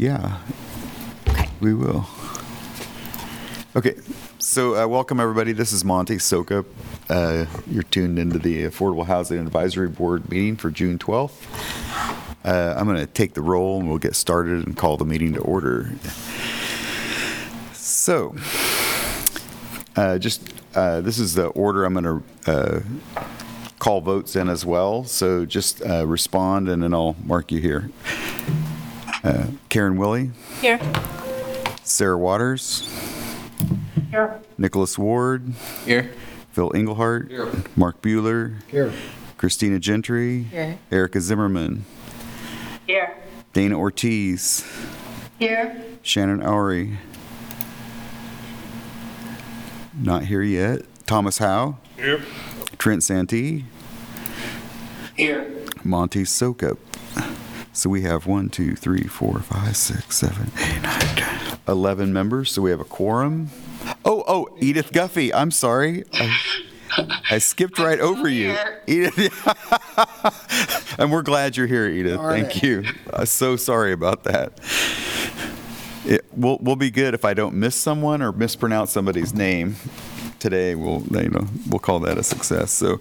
Yeah, Okay. we will. Okay, so uh, welcome everybody. This is Monty Soka. Uh, you're tuned into the Affordable Housing Advisory Board meeting for June 12th. Uh, I'm going to take the roll and we'll get started and call the meeting to order. So, uh, just uh, this is the order I'm going to uh, call votes in as well. So just uh, respond and then I'll mark you here. Uh, Karen Willie, Here. Sarah Waters, Here. Nicholas Ward, Here. Phil Englehart, Here. Mark Bueller, Here. Christina Gentry, Here. Erica Zimmerman, Here. Dana Ortiz, Here. Shannon Oury. Not here yet. Thomas Howe. Here. Trent Santee. Here. Monty Sokup. So we have one, two, three, four, five, six, seven, eight, nine, ten, 11 members. So we have a quorum. Oh, oh, Edith Guffey. I'm sorry. I, I skipped right over you. Edith. and we're glad you're here, Edith. Thank you. I'm so sorry about that. It, we'll, we'll be good if I don't miss someone or mispronounce somebody's name today. We'll, you know, we'll call that a success. So,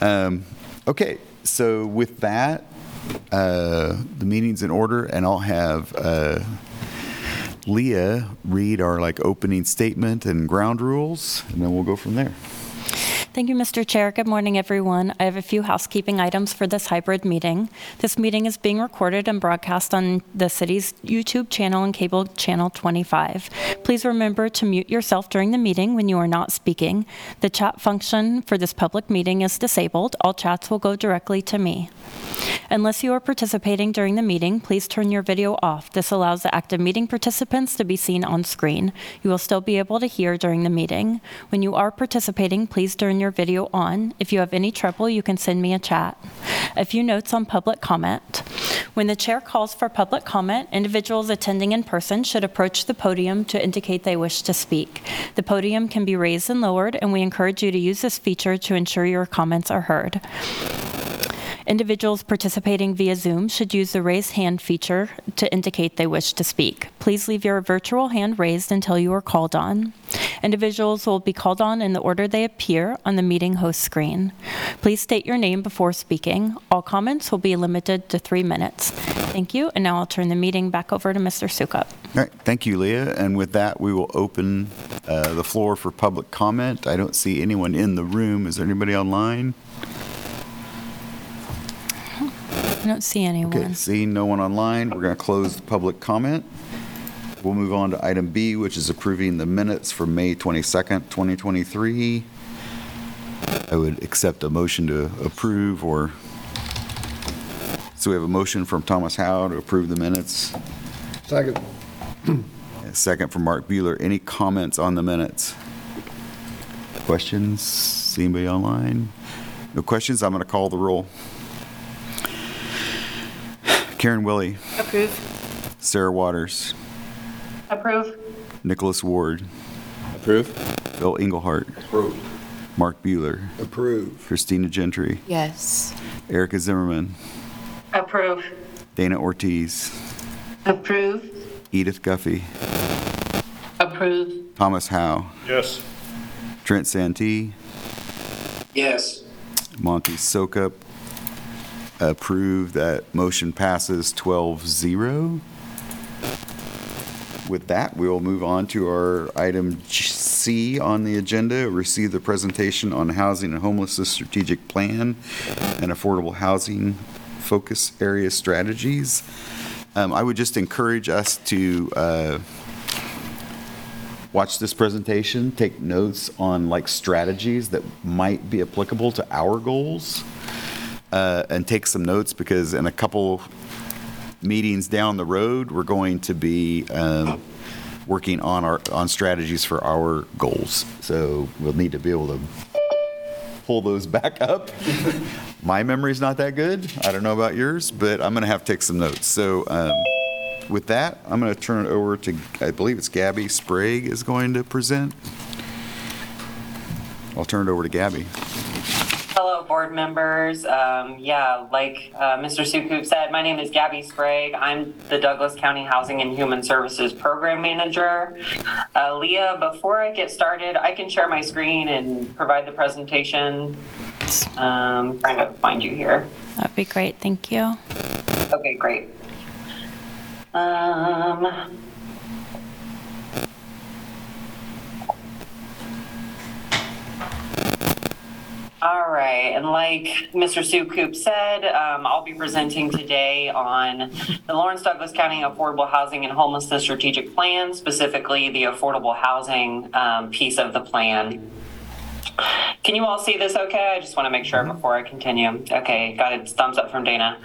um, okay. So with that, uh, the meeting's in order, and I'll have uh, Leah read our like opening statement and ground rules, and then we'll go from there. Thank you, Mr. Chair. Good morning, everyone. I have a few housekeeping items for this hybrid meeting. This meeting is being recorded and broadcast on the city's YouTube channel and cable channel 25. Please remember to mute yourself during the meeting when you are not speaking. The chat function for this public meeting is disabled. All chats will go directly to me. Unless you are participating during the meeting, please turn your video off. This allows the active meeting participants to be seen on screen. You will still be able to hear during the meeting. When you are participating, please turn your video on. If you have any trouble, you can send me a chat. A few notes on public comment. When the chair calls for public comment, individuals attending in person should approach the podium to indicate they wish to speak. The podium can be raised and lowered, and we encourage you to use this feature to ensure your comments are heard. Individuals participating via Zoom should use the raise hand feature to indicate they wish to speak. Please leave your virtual hand raised until you are called on. Individuals will be called on in the order they appear on the meeting host screen. Please state your name before speaking. All comments will be limited to three minutes. Thank you, and now I'll turn the meeting back over to Mr. Sukup. All right, thank you, Leah. And with that, we will open uh, the floor for public comment. I don't see anyone in the room. Is there anybody online? I don't see Okay, anyone. seeing no one online, we're going to close the public comment. We'll move on to item B, which is approving the minutes for May 22nd, 2023. I would accept a motion to approve or, so we have a motion from Thomas Howe to approve the minutes. Second. A second from Mark Bueller. Any comments on the minutes? Questions? See Anybody online? No questions? I'm going to call the roll. Karen Willie, Approve. Sarah Waters, Approve. Nicholas Ward, Approve. Bill Englehart, Approve. Mark Bueller, Approve. Christina Gentry, Yes. Erica Zimmerman, Approve. Dana Ortiz, Approve. Edith Guffey, Approve. Thomas Howe, Yes. Trent Santee, Yes. Monty Sokup. Approve. That motion passes 12-0. With that, we will move on to our item C on the agenda, receive the presentation on housing and homelessness strategic plan and affordable housing focus area strategies. Um, I would just encourage us to uh, watch this presentation, take notes on like strategies that might be applicable to our goals, uh, and take some notes because in a couple meetings down the road, we're going to be um, working on our on strategies for our goals. So we'll need to be able to pull those back up. My memory's not that good. I don't know about yours, but I'm going to have to take some notes. So um, with that, I'm going to turn it over to, I believe it's Gabby Sprague is going to present. I'll turn it over to Gabby. Hello. fellow board members. Um, yeah, like uh, Mr. Sukup said, my name is Gabby Sprague. I'm the Douglas County Housing and Human Services Program Manager. Uh, Leah, before I get started, I can share my screen and provide the presentation. Um, trying to find you here. That'd be great. Thank you. Okay, great. Um, all right, and like Mr. Sukup said, um, I'll be presenting today on the Lawrence Douglas County Affordable Housing and Homelessness Strategic Plan, specifically the affordable housing um, piece of the plan. Can you all see this okay? I just want to make sure before I continue. Okay, got a thumbs up from Dana.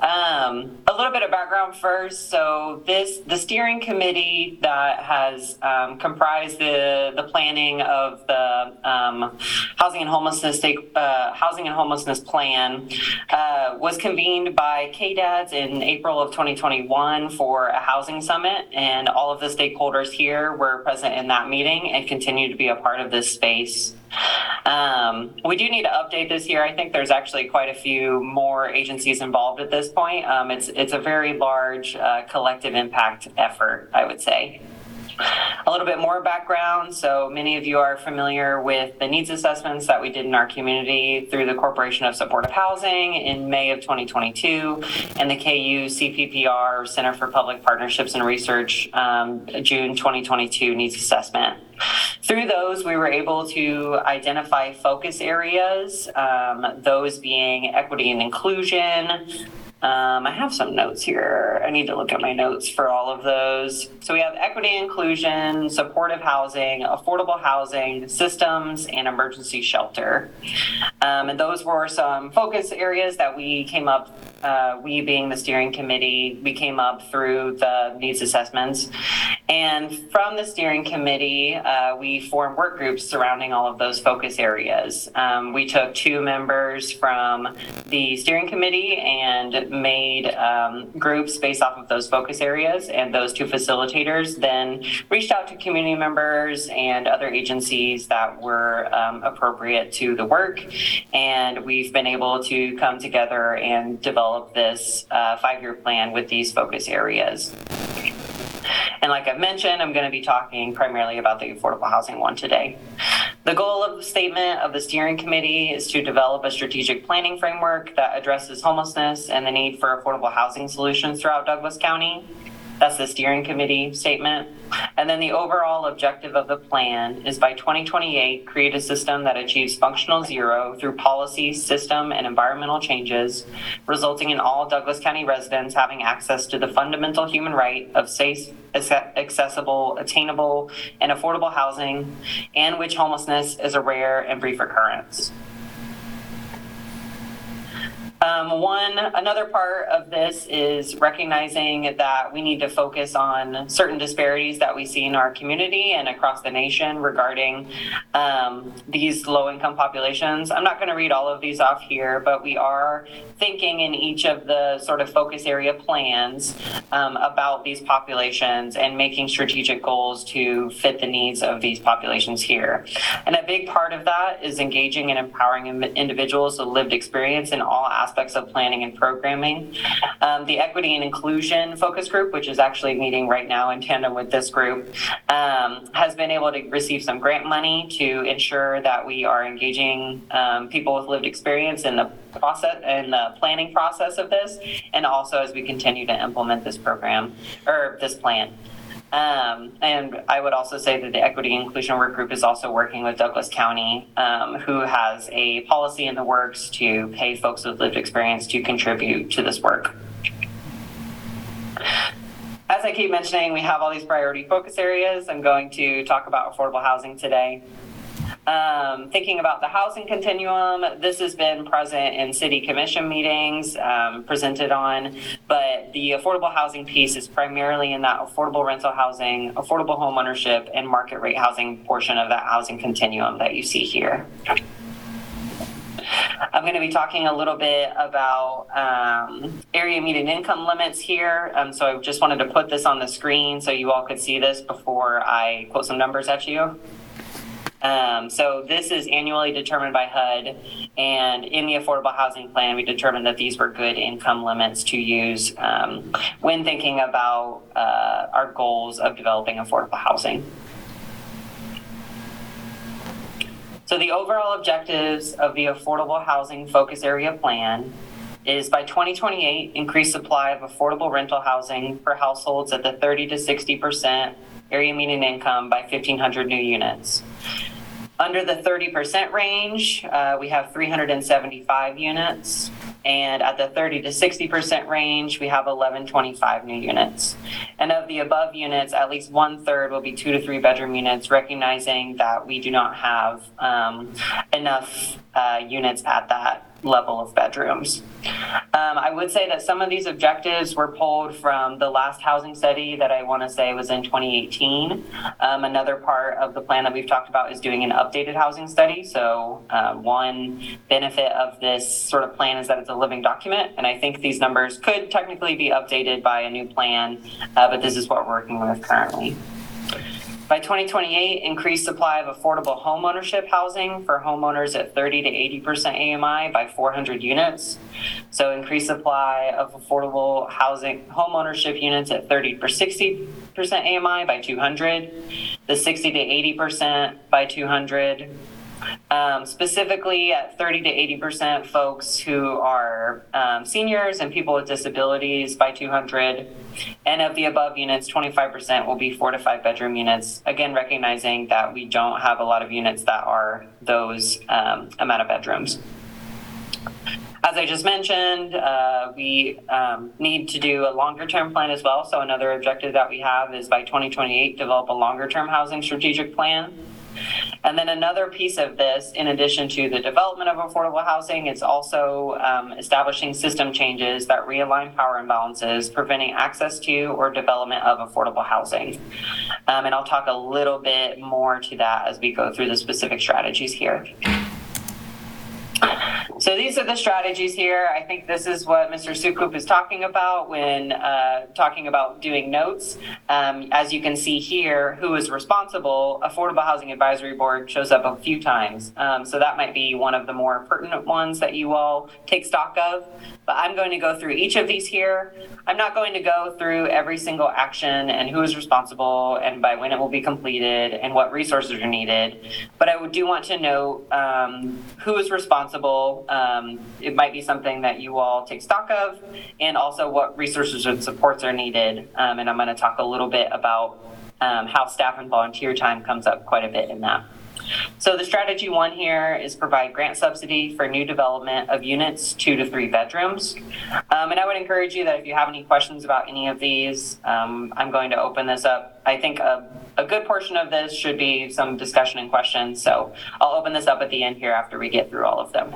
Um, a little bit of background first. So this the steering committee that has um, comprised the the planning of the um, housing and homelessness uh, housing and homelessness plan uh, was convened by KDADS in April of 2021 for a housing summit, and all of the stakeholders here were present in that meeting and continue to be a part of this space. Um, we do need to update this year. I think there's actually quite a few more agencies involved at this point. Um, it's it's a very large uh, collective impact effort, I would say. A little bit more background. So many of you are familiar with the needs assessments that we did in our community through the Corporation of Supportive Housing in May of 2022 and the KU CPPR Center for Public Partnerships and Research um, June 2022 needs assessment. Through those, we were able to identify focus areas, um, those being equity and inclusion, um, I have some notes here. I need to look at my notes for all of those. So we have equity inclusion, supportive housing, affordable housing, systems, and emergency shelter. Um, and those were some focus areas that we came up, uh, we being the steering committee, we came up through the needs assessments. And from the steering committee, uh, we formed work groups surrounding all of those focus areas. Um, we took two members from the steering committee and made um, groups based off of those focus areas, and those two facilitators then reached out to community members and other agencies that were um, appropriate to the work. And we've been able to come together and develop this uh, five year plan with these focus areas. And like I've mentioned, I'm going to be talking primarily about the affordable housing one today. The goal of the statement of the steering committee is to develop a strategic planning framework that addresses homelessness and the need for affordable housing solutions throughout Douglas County. That's the steering committee statement. And then the overall objective of the plan is by 2028, create a system that achieves functional zero through policy, system, and environmental changes, resulting in all Douglas County residents having access to the fundamental human right of safe, accessible, attainable, and affordable housing, and which homelessness is a rare and brief occurrence. Um, one, another part of this is recognizing that we need to focus on certain disparities that we see in our community and across the nation regarding um, these low income populations. I'm not going to read all of these off here, but we are thinking in each of the sort of focus area plans um, about these populations and making strategic goals to fit the needs of these populations here. And a big part of that is engaging and empowering individuals with lived experience in all aspects aspects of planning and programming. Um, the equity and inclusion focus group, which is actually meeting right now in tandem with this group, um, has been able to receive some grant money to ensure that we are engaging um, people with lived experience in the process and the planning process of this, and also as we continue to implement this program or this plan. Um, and I would also say that the Equity Inclusion Work Group is also working with Douglas County, um, who has a policy in the works to pay folks with lived experience to contribute to this work. As I keep mentioning, we have all these priority focus areas. I'm going to talk about affordable housing today. Um, thinking about the housing continuum, this has been present in city commission meetings, um, presented on, but the affordable housing piece is primarily in that affordable rental housing, affordable home ownership, and market rate housing portion of that housing continuum that you see here. I'm going to be talking a little bit about um, area median income limits here. Um, so I just wanted to put this on the screen so you all could see this before I quote some numbers at you. Um, so this is annually determined by HUD, and in the affordable housing plan, we determined that these were good income limits to use um, when thinking about uh, our goals of developing affordable housing. So the overall objectives of the affordable housing focus area plan is by 2028 increase supply of affordable rental housing for households at the 30 to 60% area median income by 1500 new units. Under the 30% range, uh, we have 375 units. And at the 30 to 60% range, we have 1125 new units. And of the above units, at least one third will be two to three bedroom units, recognizing that we do not have um, enough uh, units at that level of bedrooms. Um, I would say that some of these objectives were pulled from the last housing study that I want to say was in 2018. Um, another part of the plan that we've talked about is doing an updated housing study. So, uh, one benefit of this sort of plan is that it's a living document, and I think these numbers could technically be updated by a new plan, uh, but this is what we're working with currently. By 2028, increased supply of affordable homeownership housing for homeowners at 30 to 80% AMI by 400 units. So increased supply of affordable housing homeownership units at 30 per 60% AMI by 200. The 60 to 80% by 200. Um, specifically at 30 to 80% folks who are um, seniors and people with disabilities by 200. And of the above units, 25% will be four to five bedroom units. Again, recognizing that we don't have a lot of units that are those um, amount of bedrooms. As I just mentioned, uh, we um, need to do a longer term plan as well. So, another objective that we have is by 2028, develop a longer term housing strategic plan. And then another piece of this, in addition to the development of affordable housing, is also um, establishing system changes that realign power imbalances, preventing access to or development of affordable housing. Um, and I'll talk a little bit more to that as we go through the specific strategies here. So these are the strategies here. I think this is what Mr. Sukup is talking about when uh, talking about doing notes. Um, as you can see here, who is responsible? Affordable Housing Advisory Board shows up a few times. Um, so that might be one of the more pertinent ones that you all take stock of. But I'm going to go through each of these here. I'm not going to go through every single action and who is responsible and by when it will be completed and what resources are needed. But I do want to note um, who is responsible. Um, it might be something that you all take stock of, and also what resources and supports are needed. Um, and I'm going to talk a little bit about um, how staff and volunteer time comes up quite a bit in that. So the strategy one here is provide grant subsidy for new development of units two to three bedrooms. Um, and I would encourage you that if you have any questions about any of these, um, I'm going to open this up. I think a, a good portion of this should be some discussion and questions. So I'll open this up at the end here after we get through all of them.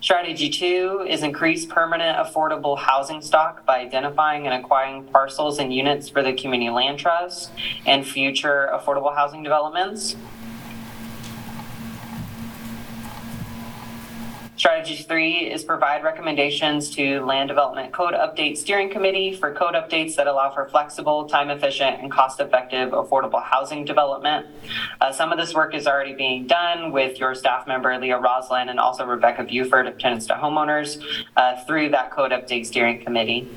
Strategy two is increase permanent affordable housing stock by identifying and acquiring parcels and units for the community land trust and future affordable housing developments. Strategy three is provide recommendations to Land Development Code Update Steering Committee for code updates that allow for flexible, time efficient, and cost effective affordable housing development. Uh, some of this work is already being done with your staff member, Leah Roslin, and also Rebecca Buford of Tenants to Homeowners uh, through that Code Update Steering Committee.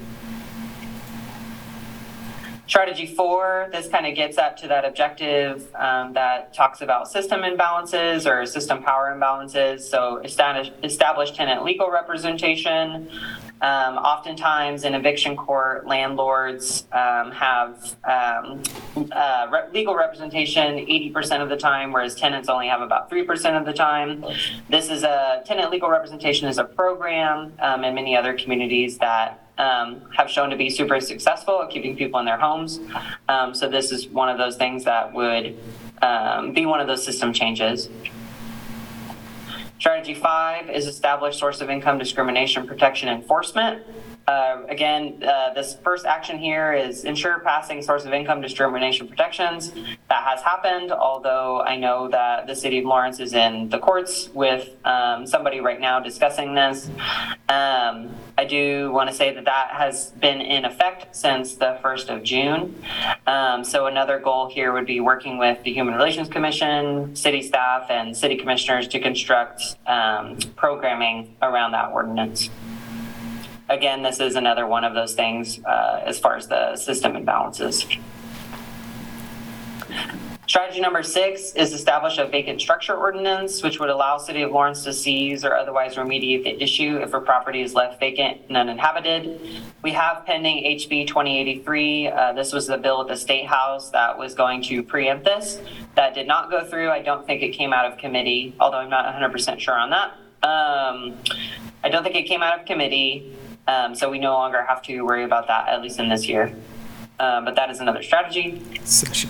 Strategy four, this kind of gets up to that objective um, that talks about system imbalances or system power imbalances. So establish, tenant legal representation. Um, oftentimes in eviction court, landlords um, have um, uh, re- legal representation 80% of the time, whereas tenants only have about 3% of the time. This is a tenant legal representation is a program um, in many other communities that um, have shown to be super successful at keeping people in their homes. Um, so this is one of those things that would um, be one of those system changes. Strategy five is establish source of income discrimination protection enforcement. Uh, again, uh, this first action here is ensure passing source of income discrimination protections. That has happened, although I know that the city of Lawrence is in the courts with um, somebody right now discussing this. Um, I do want to say that that has been in effect since the 1st of June. Um, so another goal here would be working with the Human Relations Commission, city staff, and city commissioners to construct um, programming around that ordinance. Again, this is another one of those things uh, as far as the system imbalances. Strategy number six is establish a vacant structure ordinance, which would allow City of Lawrence to seize or otherwise remediate the issue if a property is left vacant and uninhabited. We have pending HB 2083. Uh, this was the bill at the State House that was going to preempt this. That did not go through. I don't think it came out of committee, although I'm not 100% sure on that. Um, I don't think it came out of committee, um, so we no longer have to worry about that, at least in this year. Um, but that is another strategy. Session.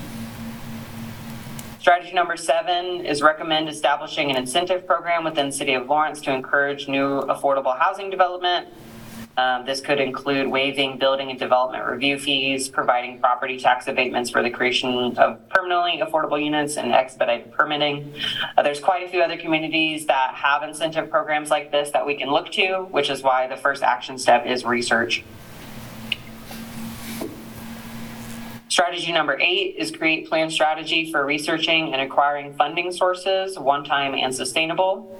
Strategy number seven is recommend establishing an incentive program within the City of Lawrence to encourage new affordable housing development. Um, this could include waiving building and development review fees, providing property tax abatements for the creation of permanently affordable units, and expedited permitting. Uh, there's quite a few other communities that have incentive programs like this that we can look to, which is why the first action step is research. Strategy number eight is create plan strategy for researching and acquiring funding sources, one time and sustainable.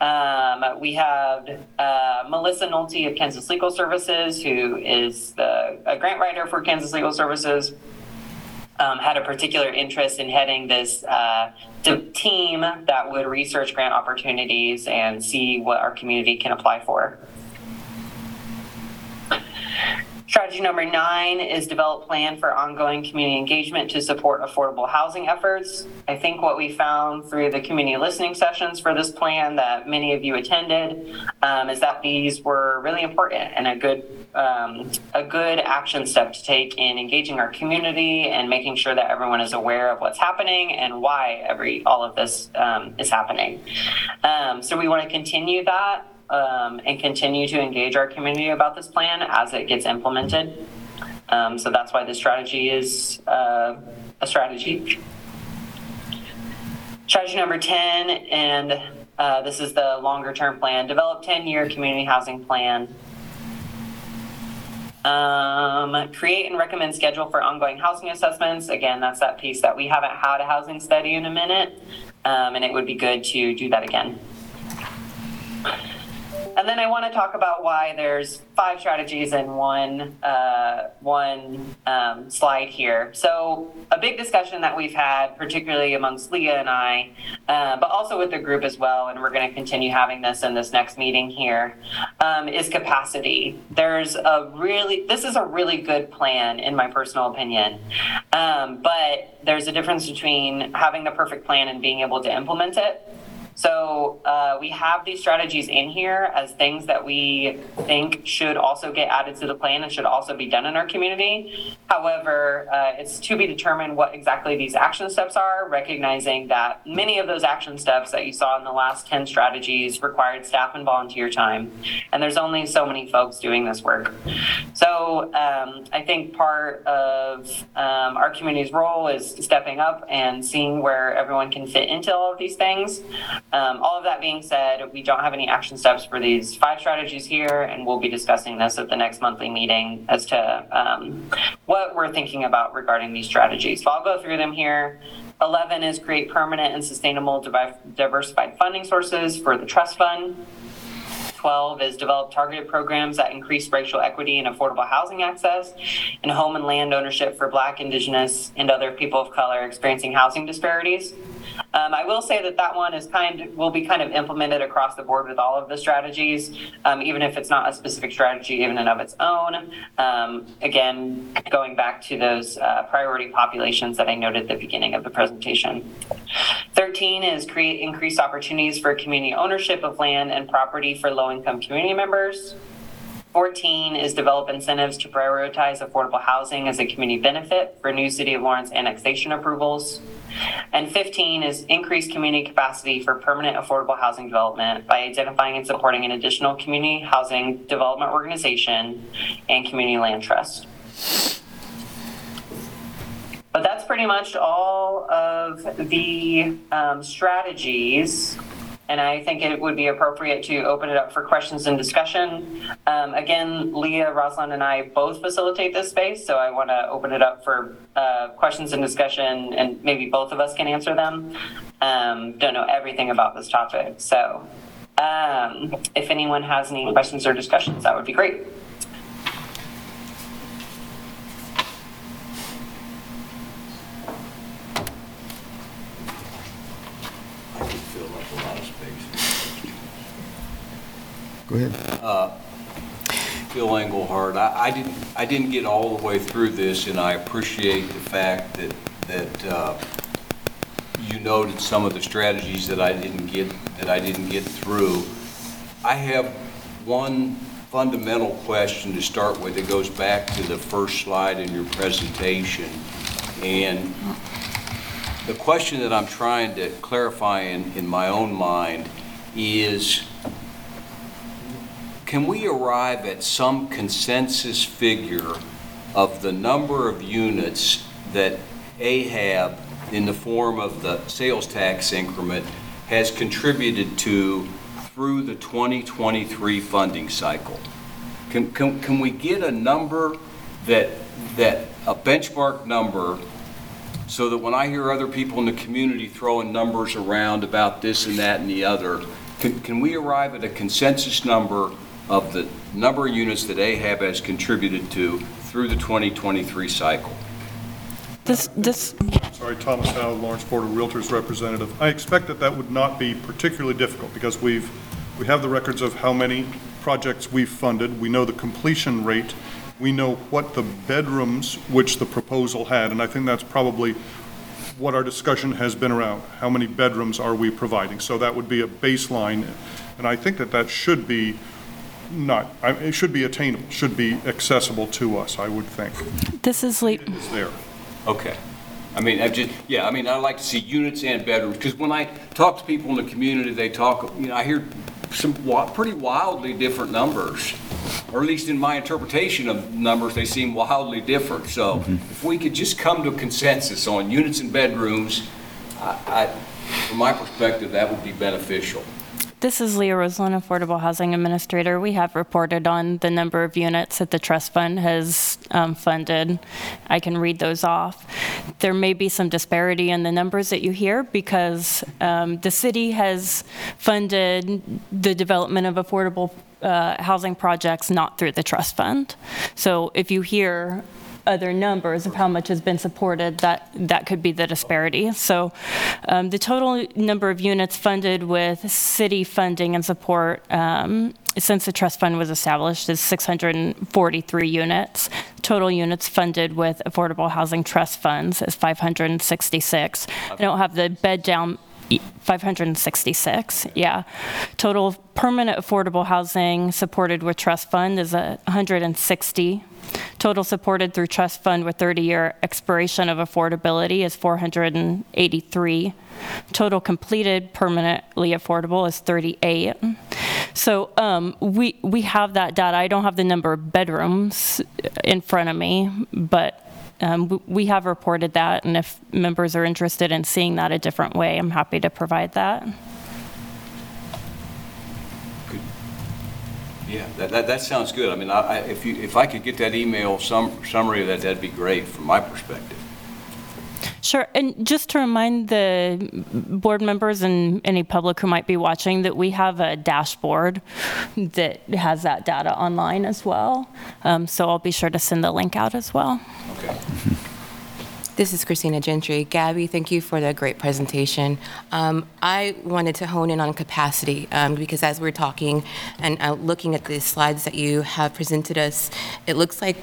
Um, we have uh, Melissa Nolte of Kansas Legal Services, who is the a grant writer for Kansas Legal Services. Um, had a particular interest in heading this uh, team that would research grant opportunities and see what our community can apply for. Strategy number nine is develop plan for ongoing community engagement to support affordable housing efforts. I think what we found through the community listening sessions for this plan that many of you attended um, is that these were really important and a good um, a good action step to take in engaging our community and making sure that everyone is aware of what's happening and why every all of this um, is happening. Um, so we want to continue that um, and continue to engage our community about this plan as it gets implemented. Um, so that's why this strategy is uh, a strategy. Strategy number 10, and uh, this is the longer term plan develop 10 year community housing plan. Um, create and recommend schedule for ongoing housing assessments. Again, that's that piece that we haven't had a housing study in a minute, um, and it would be good to do that again. And then I want to talk about why there's five strategies in one uh, one um, slide here. So a big discussion that we've had, particularly amongst Leah and I, uh, but also with the group as well, and we're going to continue having this in this next meeting here, um, is capacity. There's a really this is a really good plan in my personal opinion, um, but there's a difference between having the perfect plan and being able to implement it. So uh, we have these strategies in here as things that we think should also get added to the plan and should also be done in our community. However, uh, it's to be determined what exactly these action steps are, recognizing that many of those action steps that you saw in the last 10 strategies required staff and volunteer time. And there's only so many folks doing this work. So um, I think part of um, our community's role is stepping up and seeing where everyone can fit into all of these things. Um, all of that being said, we don't have any action steps for these five strategies here, and we'll be discussing this at the next monthly meeting as to um, what we're thinking about regarding these strategies. So I'll go through them here. 11 is create permanent and sustainable diversified funding sources for the trust fund. 12 is develop targeted programs that increase racial equity and affordable housing access and home and land ownership for Black, Indigenous, and other people of color experiencing housing disparities. Um, I will say that that one is kind will be kind of implemented across the board with all of the strategies, um, even if it's not a specific strategy even and of its own. Um, again, going back to those uh, priority populations that I noted at the beginning of the presentation. 13 is create increased opportunities for community ownership of land and property for low-income community members. 14 is develop incentives to prioritize affordable housing as a community benefit for new City of Lawrence annexation approvals. And 15 is increase community capacity for permanent affordable housing development by identifying and supporting an additional community housing development organization and community land trust. But that's pretty much all of the um, strategies. And I think it would be appropriate to open it up for questions and discussion. Um, again, Leah, Roslin, and I both facilitate this space, so I want to open it up for uh, questions and discussion, and maybe both of us can answer them. Um, don't know everything about this topic, so um, if anyone has any questions or discussions, that would be great. I could fill up a lot of space. Go ahead. Phil Engelhardt, I, I didn't, I didn't get all the way through this, and I appreciate the fact that, that uh, you noted some of the strategies that I didn't get, that I didn't get through. I have one fundamental question to start with. It goes back to the first slide in your presentation. And the question that I'm trying to clarify in, in my own mind is, can we arrive at some consensus figure of the number of units that AHAB, in the form of the sales tax increment, has contributed to through the 2023 funding cycle? Can, can, can we get a number that, that, a benchmark number so that when I hear other people in the community throwing numbers around about this and that and the other, can, can we arrive at a consensus number of the number of units that AHAB has contributed to through the 2023 cycle? This, this, Sorry, Thomas Howe, Lawrence Board of Realtors representative. I expect that that would not be particularly difficult because we've, we have the records of how many projects we've funded. We know the completion rate. We know what the bedrooms which the proposal had, and I think that's probably what our discussion has been around. How many bedrooms are we providing? So that would be a baseline, and I think that that should be not, I- it should be attainable, should be accessible to us, I would think. this is Le- It's there. Okay. I mean, I just, yeah, I mean, I like to see units and bedrooms, because when I talk to people in the community, they talk, you know, I hear some wi- pretty wildly different numbers, or at least in my interpretation of numbers, they seem wildly different. So mm-hmm. if we could just come to a consensus on units and bedrooms, I, I- from my perspective, that would be beneficial. This is Leah Roslin, Affordable Housing Administrator. We have reported on the number of units that the trust fund has um, funded. I can read those off. There may be some disparity in the numbers that you hear because um, the city has funded the development of affordable uh, housing projects not through the trust fund. So if you hear other numbers of how much has been supported, that, that could be the disparity. So um, the total number of units funded with city funding and support um, since the trust fund was established is 643 units. Total units funded with affordable housing trust funds is 566. I don't have the bed down 566, yeah. Total permanent affordable housing supported with trust fund is 160. Total supported through trust fund with 30-year expiration of affordability is 483. Total completed permanently affordable is 38. So um, we, we have that data. I don't have the number of bedrooms in front of me, but um, we have reported that, and if members are interested in seeing that a different way, I'm happy to provide that. Yeah, that, that, that sounds good. I mean, I, I- if you, if I could get that email sum, summary of that, that'd be great from my perspective. Sure, and just to remind the board members and any public who might be watching that we have a dashboard that has that data online as well. Um, So I'll be sure to send the link out as well. Okay. This is Christina Gentry. Gabby, thank you for the great presentation. Um, I wanted to hone in on capacity um, because as we're talking and uh, looking at the slides that you have presented us, it looks like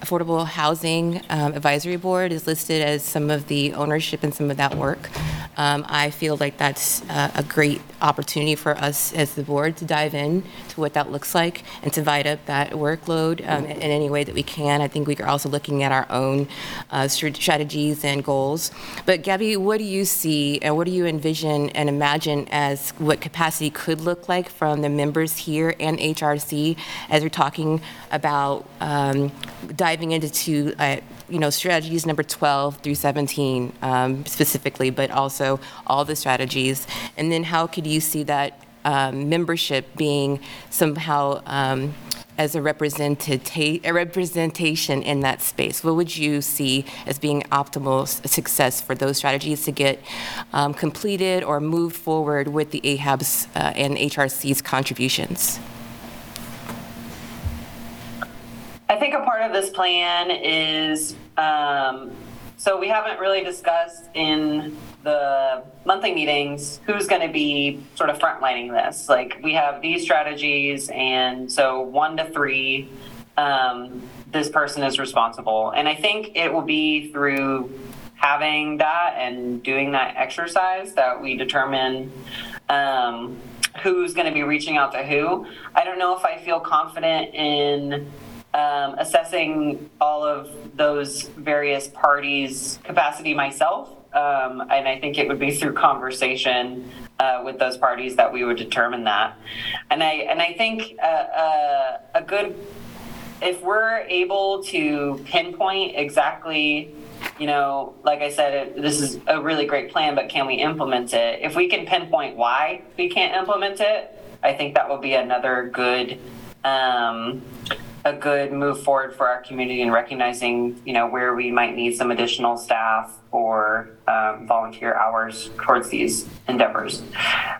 Affordable Housing um, Advisory Board is listed as some of the ownership and some of that work. Um, I feel like that's uh, a great opportunity for us as the board to dive in to what that looks like and to divide up that workload um, in in any way that we can. I think we are also looking at our own uh, strategies and goals. But Gabby, what do you see and what do you envision and imagine as what capacity could look like from the members here and HRC as we're talking about um, diving into uh, you know, strategies number 12 through 17 um, specifically, but also all the strategies? And then how could you see that um, membership being somehow um, as a representata- a representation in that space? What would you see as being optimal success for those strategies to get um, completed or moved forward with the AHAB's uh, and HRC's contributions? I think a part of this plan is, um, so we haven't really discussed in the monthly meetings who's going to be sort of frontlining this. Like we have these strategies, and so one to three, um, this person is responsible. And I think it will be through having that and doing that exercise that we determine um, who's going to be reaching out to who. I don't know if I feel confident in um, assessing all of those various parties' capacity myself. Um, and I think it would be through conversation uh, with those parties that we would determine that. And I and I think uh, uh, a good if we're able to pinpoint exactly, you know, like I said, it, this is a really great plan, but can we implement it? If we can pinpoint why we can't implement it, I think that will be another good, um, a good move forward for our community in recognizing, you know, where we might need some additional staff or um, volunteer hours towards these endeavors.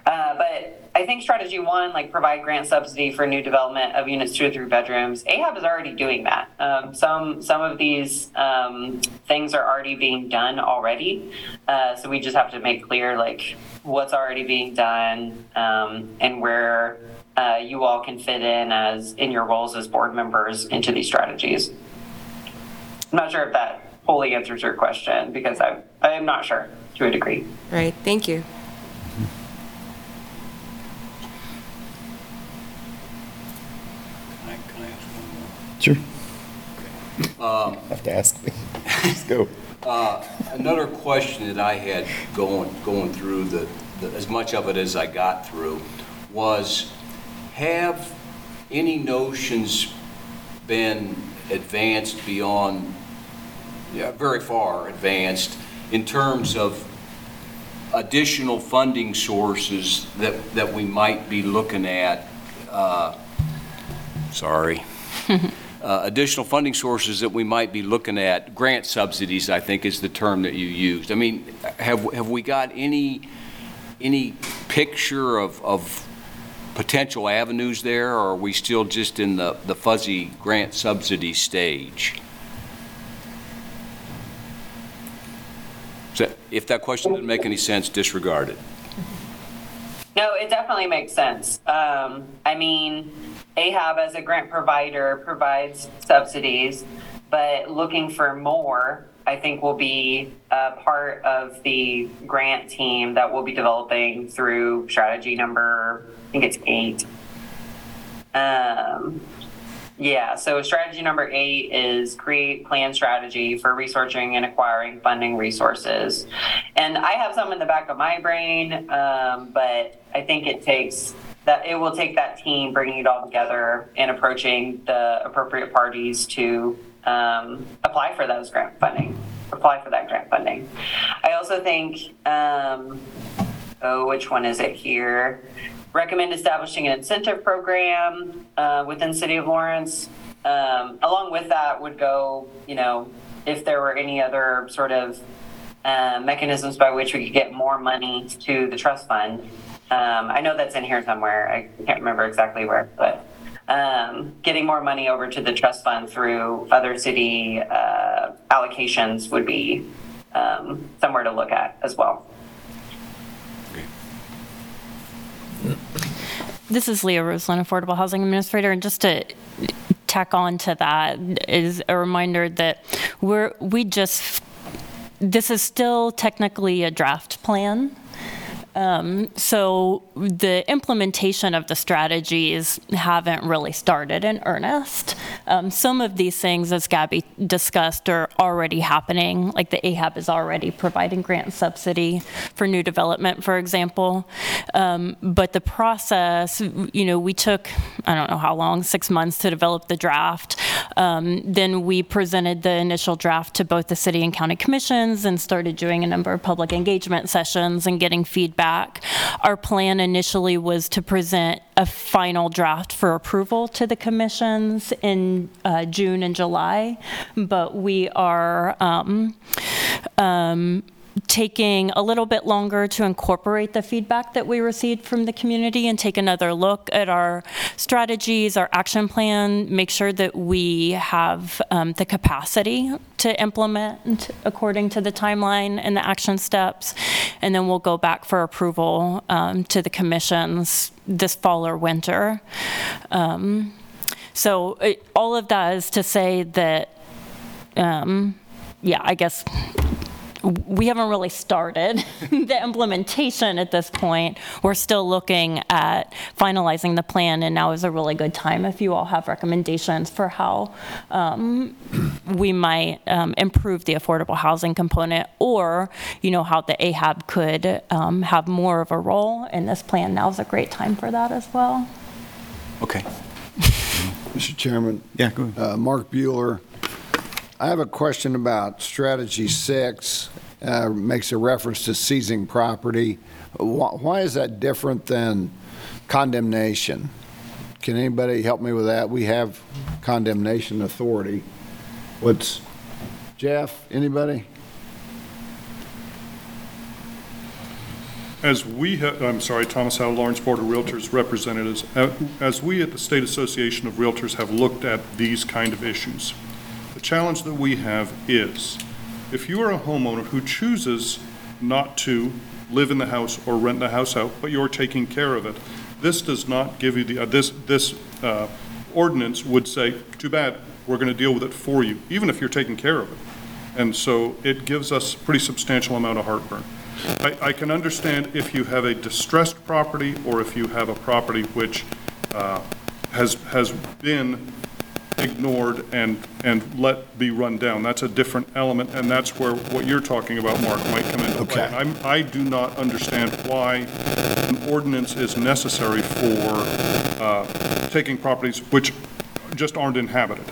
Uh, but I think strategy one, like provide grant subsidy for new development of units two or three bedrooms. AHAB is already doing that. Um, some some of these um, things are already being done already. Uh, so we just have to make clear like what's already being done um, and where uh, you all can fit in as in your roles as board members into these strategies. I'm not sure if that wholly answers your question because I I am not sure to a degree. Right, thank you. Can I- can I ask one more? Sure. have to ask me. Let's go. Another question that I had going, going through the, the- as much of it as I got through, was have any notions been advanced beyond, yeah, very far advanced in terms of additional funding sources that, that we might be looking at? uh, Sorry. uh, additional funding sources that we might be looking at, grant subsidies, I think is the term that you used. I mean, have, have we got any, any picture of, of potential avenues there, or are we still just in the, the fuzzy grant subsidy stage? So if that question didn't make any sense, disregard it. No, it definitely makes sense. Um, I mean, AHAB as a grant provider provides subsidies, but looking for more, I think will be a part of the grant team that we'll be developing through strategy number, think it's eight. Um, yeah, so strategy number eight is create plan strategy for researching and acquiring funding resources. And I have some in the back of my brain, um, but I think it takes that it will take that team bringing it all together and approaching the appropriate parties to um, apply for those grant funding, apply for that grant funding. I also think, um, oh, which one is it here? Recommend establishing an incentive program uh, within City of Lawrence. Um, along with that would go, you know, if there were any other sort of uh, mechanisms by which we could get more money to the trust fund. Um, I know that's in here somewhere. I can't remember exactly where, but um, getting more money over to the trust fund through other city uh, allocations would be um, somewhere to look at as well. This is Leah Roslin, Affordable Housing Administrator, and just to tack on to that is a reminder that we're, we just, this is still technically a draft plan. Um, So the implementation of the strategies haven't really started in earnest. Um, Some of these things, as Gabby discussed, are already happening, like the AHAB is already providing grant subsidy for new development, for example. Um, But the process, you know, we took, I don't know how long, six months to develop the draft. Um, Then we presented the initial draft to both the city and county commissions and started doing a number of public engagement sessions and getting feedback. Our plan initially was to present a final draft for approval to the commissions in uh, June and July, but we are um, um, taking a little bit longer to incorporate the feedback that we received from the community and take another look at our strategies, our action plan, make sure that we have um, the capacity to implement according to the timeline and the action steps. And then we'll go back for approval um, to the commissions this fall or winter. Um, So it- all of that is to say that um, yeah, I guess we haven't really started the implementation at this point. We're still looking at finalizing the plan, and now is a really good time if you all have recommendations for how um, we might um, improve the affordable housing component, or, you know, how the AHAB could um, have more of a role in this plan. Now is a great time for that as well. Okay. Mr. Chairman, Yeah, go ahead. uh, Mark Bueller. I have a question about strategy six, uh, makes a reference to seizing property. Why is that different than condemnation? Can anybody help me with that? We have condemnation authority. What's, Jeff, anybody? As we, ha- I'm sorry, Thomas Howe, Lawrence Board of Realtors representatives, as we at the State Association of Realtors have looked at these kind of issues, the challenge that we have is, if you are a homeowner who chooses not to live in the house or rent the house out, but you're taking care of it, this does not give you the, uh, this, this uh, ordinance would say, too bad, we're going to deal with it for you, even if you're taking care of it. And so it gives us pretty substantial amount of heartburn. I, I can understand if you have a distressed property or if you have a property which uh, has, has been ignored and, and let be run down. That's a different element, and that's where what you're talking about, Mark, might come into play. Okay. I'm, I do not understand why an ordinance is necessary for uh, taking properties which just aren't inhabited.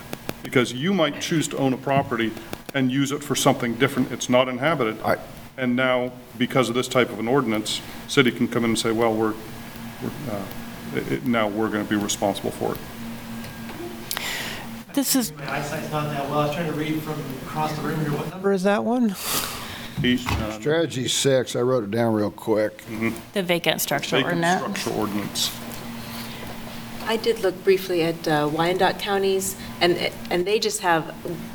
Because you might choose to own a property and use it for something different. It's not inhabited. Right. And now, because of this type of an ordinance, city can come in and say, well, we're, we're, uh, it- it- now we're going to be responsible for it. This is My eyesight's not that well. I was trying to read from across the room here. What number is that one? Each, uh, Strategy six, I wrote it down real quick. the vacant structure vacant ordinance. structure ordinance. I did look briefly at uh, Wyandotte counties, and, and they just have,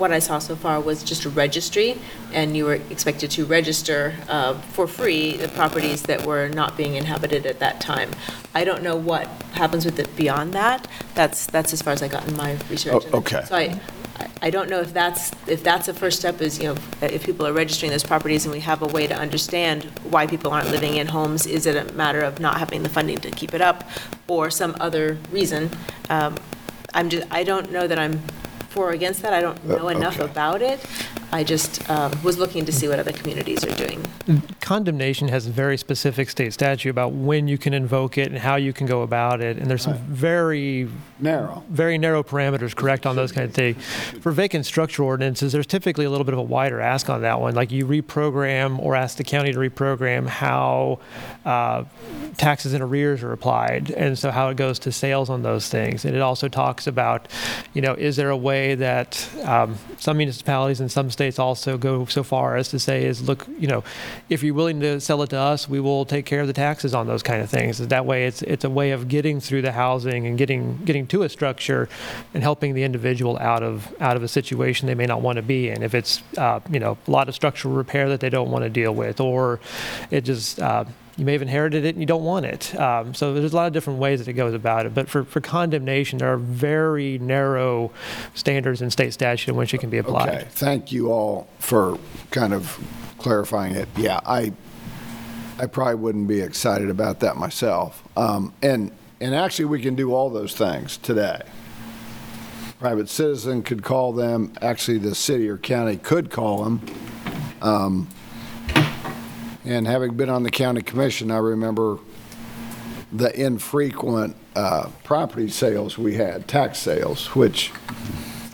what I saw so far was just a registry, and you were expected to register uh, for free the properties that were not being inhabited at that time. I don't know what happens with it beyond that. That's, that's as far as I got in my research. Oh, okay. So I, I don't know if that's, if that's a first step is, you know, if people are registering those properties and we have a way to understand why people aren't living in homes, is it a matter of not having the funding to keep it up or some other reason? Um, I'm just, I don't know that I'm for or against that. I don't know enough okay. about it. I just um, was looking to see what other communities are doing. Condemnation has a very specific state statute about when you can invoke it and how you can go about it. And there's some very Narrow. very narrow parameters, correct, on those kind of things. For vacant structure ordinances, there's typically a little bit of a wider ask on that one. Like you reprogram or ask the county to reprogram how uh, taxes and arrears are applied, and so how it goes to sales on those things. And it also talks about, you know, is there a way that um, some municipalities and some states also go so far as to say is, look, you know, if you're willing to sell it to us, we will take care of the taxes on those kind of things. That way, it's it's a way of getting through the housing and getting getting to a structure and helping the individual out of out of a situation they may not want to be in. If it's uh, you know a lot of structural repair that they don't want to deal with, or it just uh, you may have inherited it and you don't want it. Um, so there's a lot of different ways that it goes about it. But for, for condemnation, there are very narrow standards in state statute in which it can be applied. Okay, thank you all for kind of clarifying it. Yeah, I, I probably wouldn't be excited about that myself. Um, And, and actually, we can do all those things today. Private citizen could call them, actually, the city or county could call them. Um, And having been on the county commission, I remember the infrequent uh, property sales we had, tax sales, which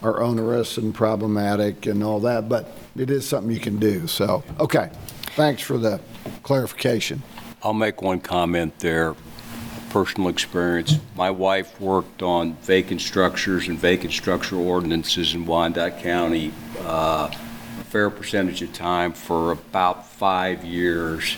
are onerous and problematic and all that, but it is something you can do, so, okay. Thanks for the clarification. I'll make one comment there, personal experience. My wife worked on vacant structures and vacant structure ordinances in Wyandotte County uh, fair percentage of time for about five years,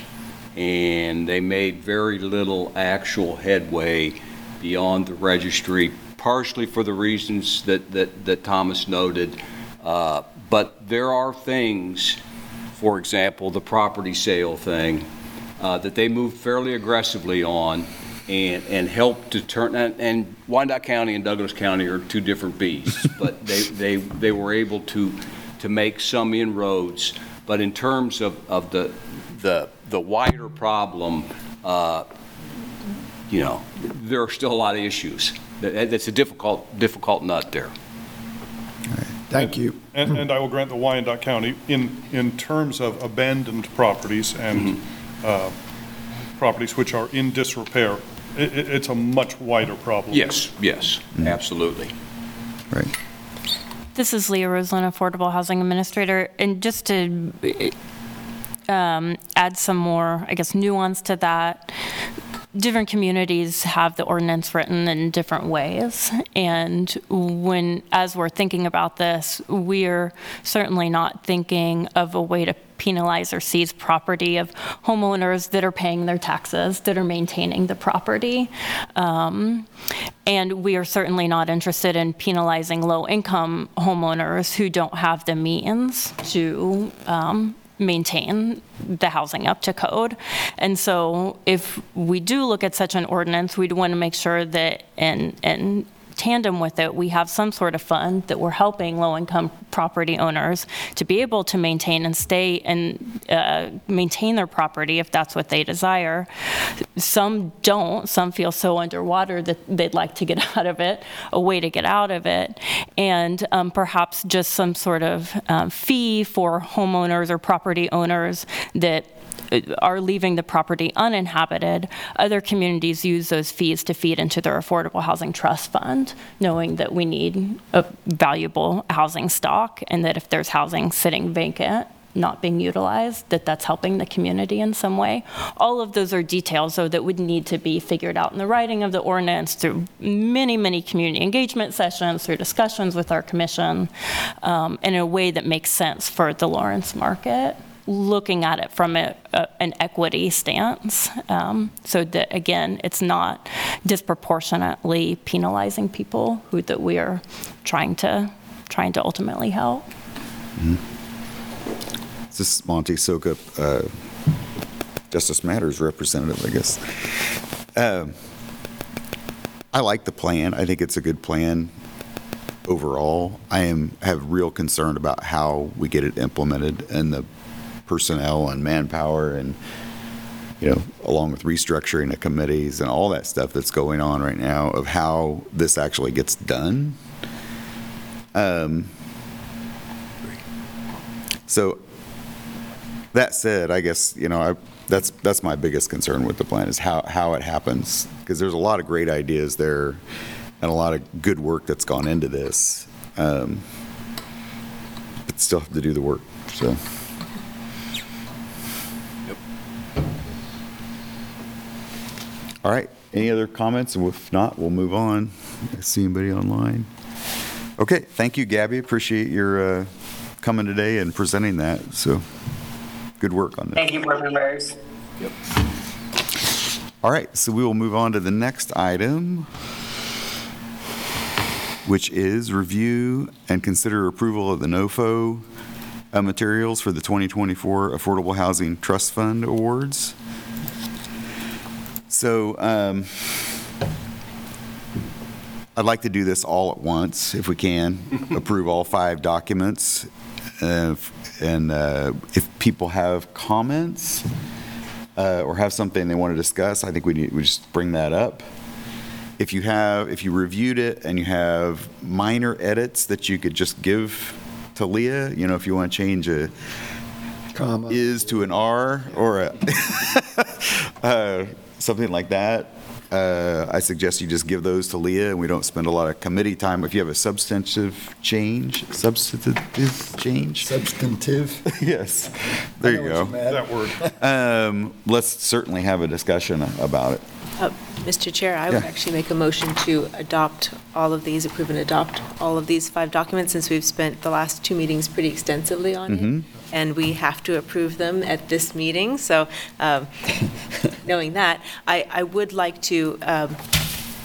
and they made very little actual headway beyond the registry, partially for the reasons that, that, that Thomas noted. Uh, But there are things, for example, the property sale thing, uh, that they moved fairly aggressively on and, and helped to turn, and- and Wyandotte County and Douglas County are two different beasts, but they, they, they were able to, to make some inroads. But in terms of, of the, the, the wider problem, uh, you know, there are still a lot of issues. That, that's a difficult, difficult nut there. Thank you. And, and I will grant the Wyandotte County, in, in terms of abandoned properties and uh, properties which are in disrepair, i i- it's a much wider problem. Yes, yes, absolutely. Right. This is Leah Roslin, Affordable Housing Administrator, and just to um, add some more, I guess, nuance to that, different communities have the ordinance written in different ways. And when, as we're thinking about this, we're certainly not thinking of a way to penalize or seize property of homeowners that are paying their taxes, that are maintaining the property. Um, and we are certainly not interested in penalizing low-income homeowners who don't have the means to um, maintain the housing up to code. And so if we do look at such an ordinance, we'd want to make sure that in, in tandem with it, we have some sort of fund that we're helping low-income property owners to be able to maintain and stay and uh, maintain their property if that's what they desire. Some don't. Some feel so underwater that they'd like to get out of it, a way to get out of it, and um, perhaps just some sort of um, fee for homeowners or property owners that are leaving the property uninhabited, other communities use those fees to feed into their affordable housing trust fund, knowing that we need a valuable housing stock and that if there's housing sitting vacant, not being utilized, that that's helping the community in some way. All of those are details, though, that would need to be figured out in the writing of the ordinance through many, many community engagement sessions, through discussions with our commission, um, in a way that makes sense for the Lawrence market looking at it from a, a, an equity stance, um, so that again, it's not disproportionately penalizing people who that we are trying to trying to ultimately help. This is Monty Sukup, uh, Justice Matters representative, I guess. Um, I like the plan. I think it's a good plan overall. I am, have real concern about how we get it implemented and the personnel and manpower and, you know, along with restructuring the committees and all that stuff that's going on right now of how this actually gets done. Um, so that said, I guess, you know, I, that's, that's my biggest concern with the plan is how, how it happens. Because there's a lot of great ideas there and a lot of good work that's gone into this. Um, but still have to do the work, so. All right, any other comments? If not, we'll move on. See anybody online? Okay, thank you, Gabby. Appreciate your uh, coming today and presenting that. So, good work on that. Thank you, board members. All right, so we will move on to the next item, which is review and consider approval of the NOFO uh, materials for the 2024 Affordable Housing Trust Fund Awards. So um, I'd like to do this all at once, if we can, approve all five documents. Uh, And uh, if people have comments, uh, or have something they want to discuss, I think we need, we just bring that up. If you have, if you reviewed it and you have minor edits that you could just give to Leah, you know, if you want to change a Comma. is to an R or a, uh, something like that, uh, I suggest you just give those to Leah, and we don't spend a lot of committee time. If you have a substantive change, substantive change? Substantive. Yes, there you go. That word. Um, Let's certainly have a discussion about it. Uh, Mr. Chair, I would Yeah. actually make a motion to adopt all of these, approve and adopt all of these five documents, since we've spent the last two meetings pretty extensively on it. And we have to approve them at this meeting, so um, knowing that, I, I would like to, um,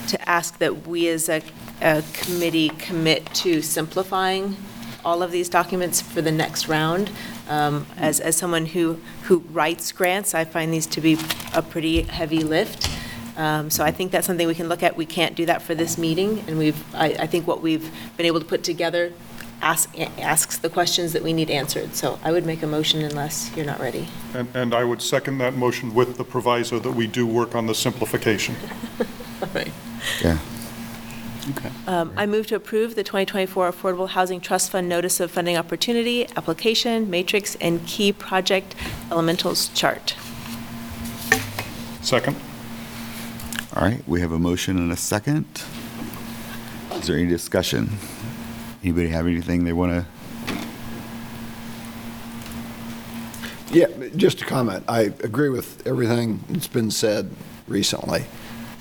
to ask that we as a, a committee commit to simplifying all of these documents for the next round. Um, As, as someone who, who writes grants, I find these to be a pretty heavy lift. Um, So I think that's something we can look at. We can't do that for this meeting, and we've, I, I think what we've been able to put together ask- asks the questions that we need answered. So I would make a motion unless you're not ready. And, and I would second that motion with the proviso that we do work on the simplification. All right. Yeah. Um, I move to approve the 2024 Affordable Housing Trust Fund Notice of Funding Opportunity, Application, Matrix, and Key Project Elementals Chart. Second? All right, we have a motion and a second. Is there any discussion? Anybody have anything they want to? Yeah, just a comment. I agree with everything that's been said recently.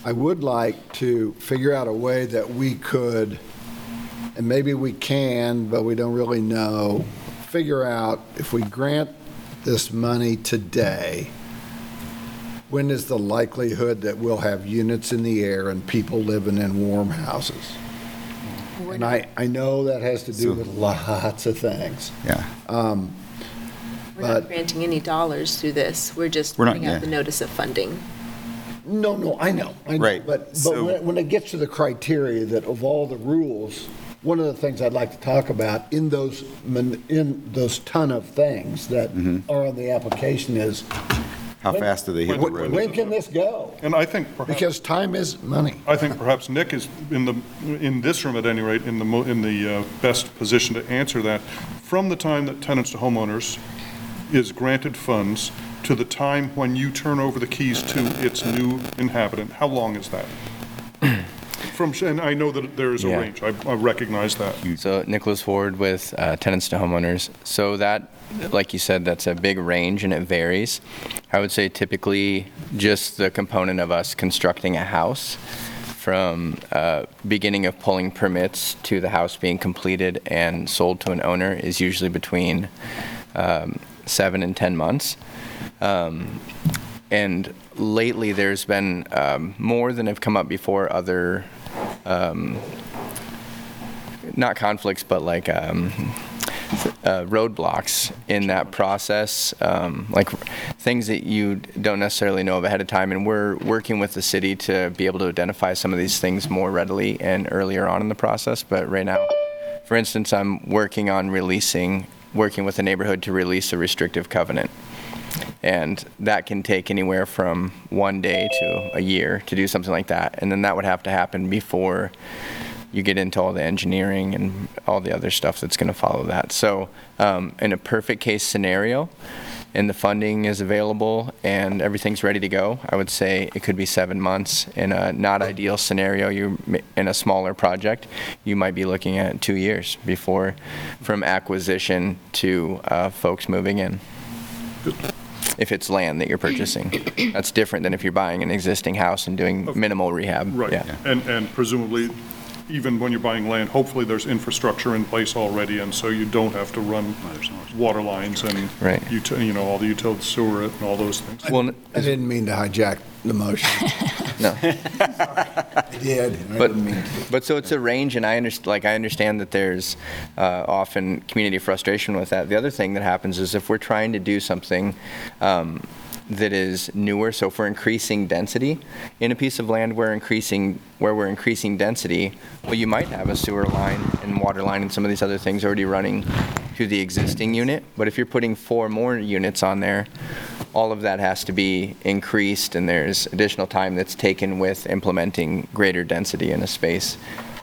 I would like to figure out a way that we could, and maybe we can, but we don't really know, figure out if we grant this money today, when is the likelihood that we'll have units in the air and people living in warm houses? And I, I know that has to do So- with lots of things. Yeah. Um, We're not But- granting any dollars through this. We're just We're not- putting out yeah. the notice of funding. No, no, I know. I know. Right, But, but so- when, when it gets to the criteria that of all the rules, one of the things I'd like to talk about in those, mon- in those ton of things that Mm-hmm. are on the application is, How fast do they hit the When- road? when can this go? And I think perhaps. Because time is money. I think perhaps Nick is in the, in this room at any rate, in the, mo- in the uh, best position to answer that. From the time that tenants to homeowners is granted funds to the time when you turn over the keys to its new inhabitant, how long is that? From, and I know that there is a Yeah. range, I I recognize that. So Nicholas Ford with uh, Tenants to Homeowners. So that, like you said, that's a big range and it varies. I would say typically just the component of us constructing a house from uh, beginning of pulling permits to the house being completed and sold to an owner is usually between um, seven and 10 months. Um, and lately, there's been um, more than have come up before other um, not conflicts, but like um, uh, roadblocks in that process, um, like things that you don't necessarily know of ahead of time. And we're working with the city to be able to identify some of these things more readily and earlier on in the process. But right now, for instance, I'm working on releasing, working with the neighborhood to release a restrictive covenant. And that can take anywhere from one day to a year to do something like that. And then that would have to happen before you get into all the engineering and all the other stuff that's going to follow that. So, um, in a perfect case scenario, and the funding is available and everything's ready to go, I would say it could be seven months. In a not ideal scenario, you in a smaller project, you might be looking at two years before, from acquisition to uh, folks moving in if it's land that you're purchasing. That's different than if you're buying an existing house and doing minimal rehab. Right. Yeah. And, and presumably, even when you're buying land, hopefully there's infrastructure in place already, and so you don't have to run water lines and, Right. uti- you know, all the utility sewer and all those things. Well, I didn't mean to hijack the motion. no. I did. and I But, didn't mean to. but so it's a range, and I understand, like, I understand that there's uh, often community frustration with that. The other thing that happens is if we're trying to do something um, that is newer, so if we're increasing density in a piece of land, we're increasing, where we're increasing density, well, you might have a sewer line and water line and some of these other things already running to the existing unit, but if you're putting four more units on there, all of that has to be increased, and there's additional time that's taken with implementing greater density in a space.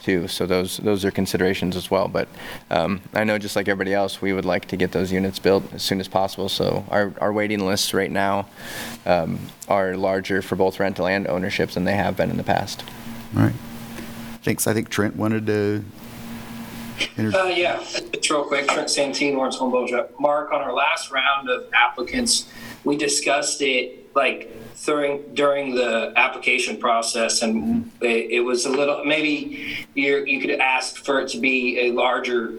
Too. So those, those are considerations as well. But um, I know just like everybody else, we would like to get those units built as soon as possible. So our, our waiting lists right now um, are larger for both rental and ownership than they have been in the past. All right. Thanks. I think Trent wanted to. inter- Uh, yeah, it's real quick. Trent Santine, Lawrence Home Builders Mark, on our last round of applicants, we discussed it like during during the application process, and it, it was a little maybe you you could ask for it to be a larger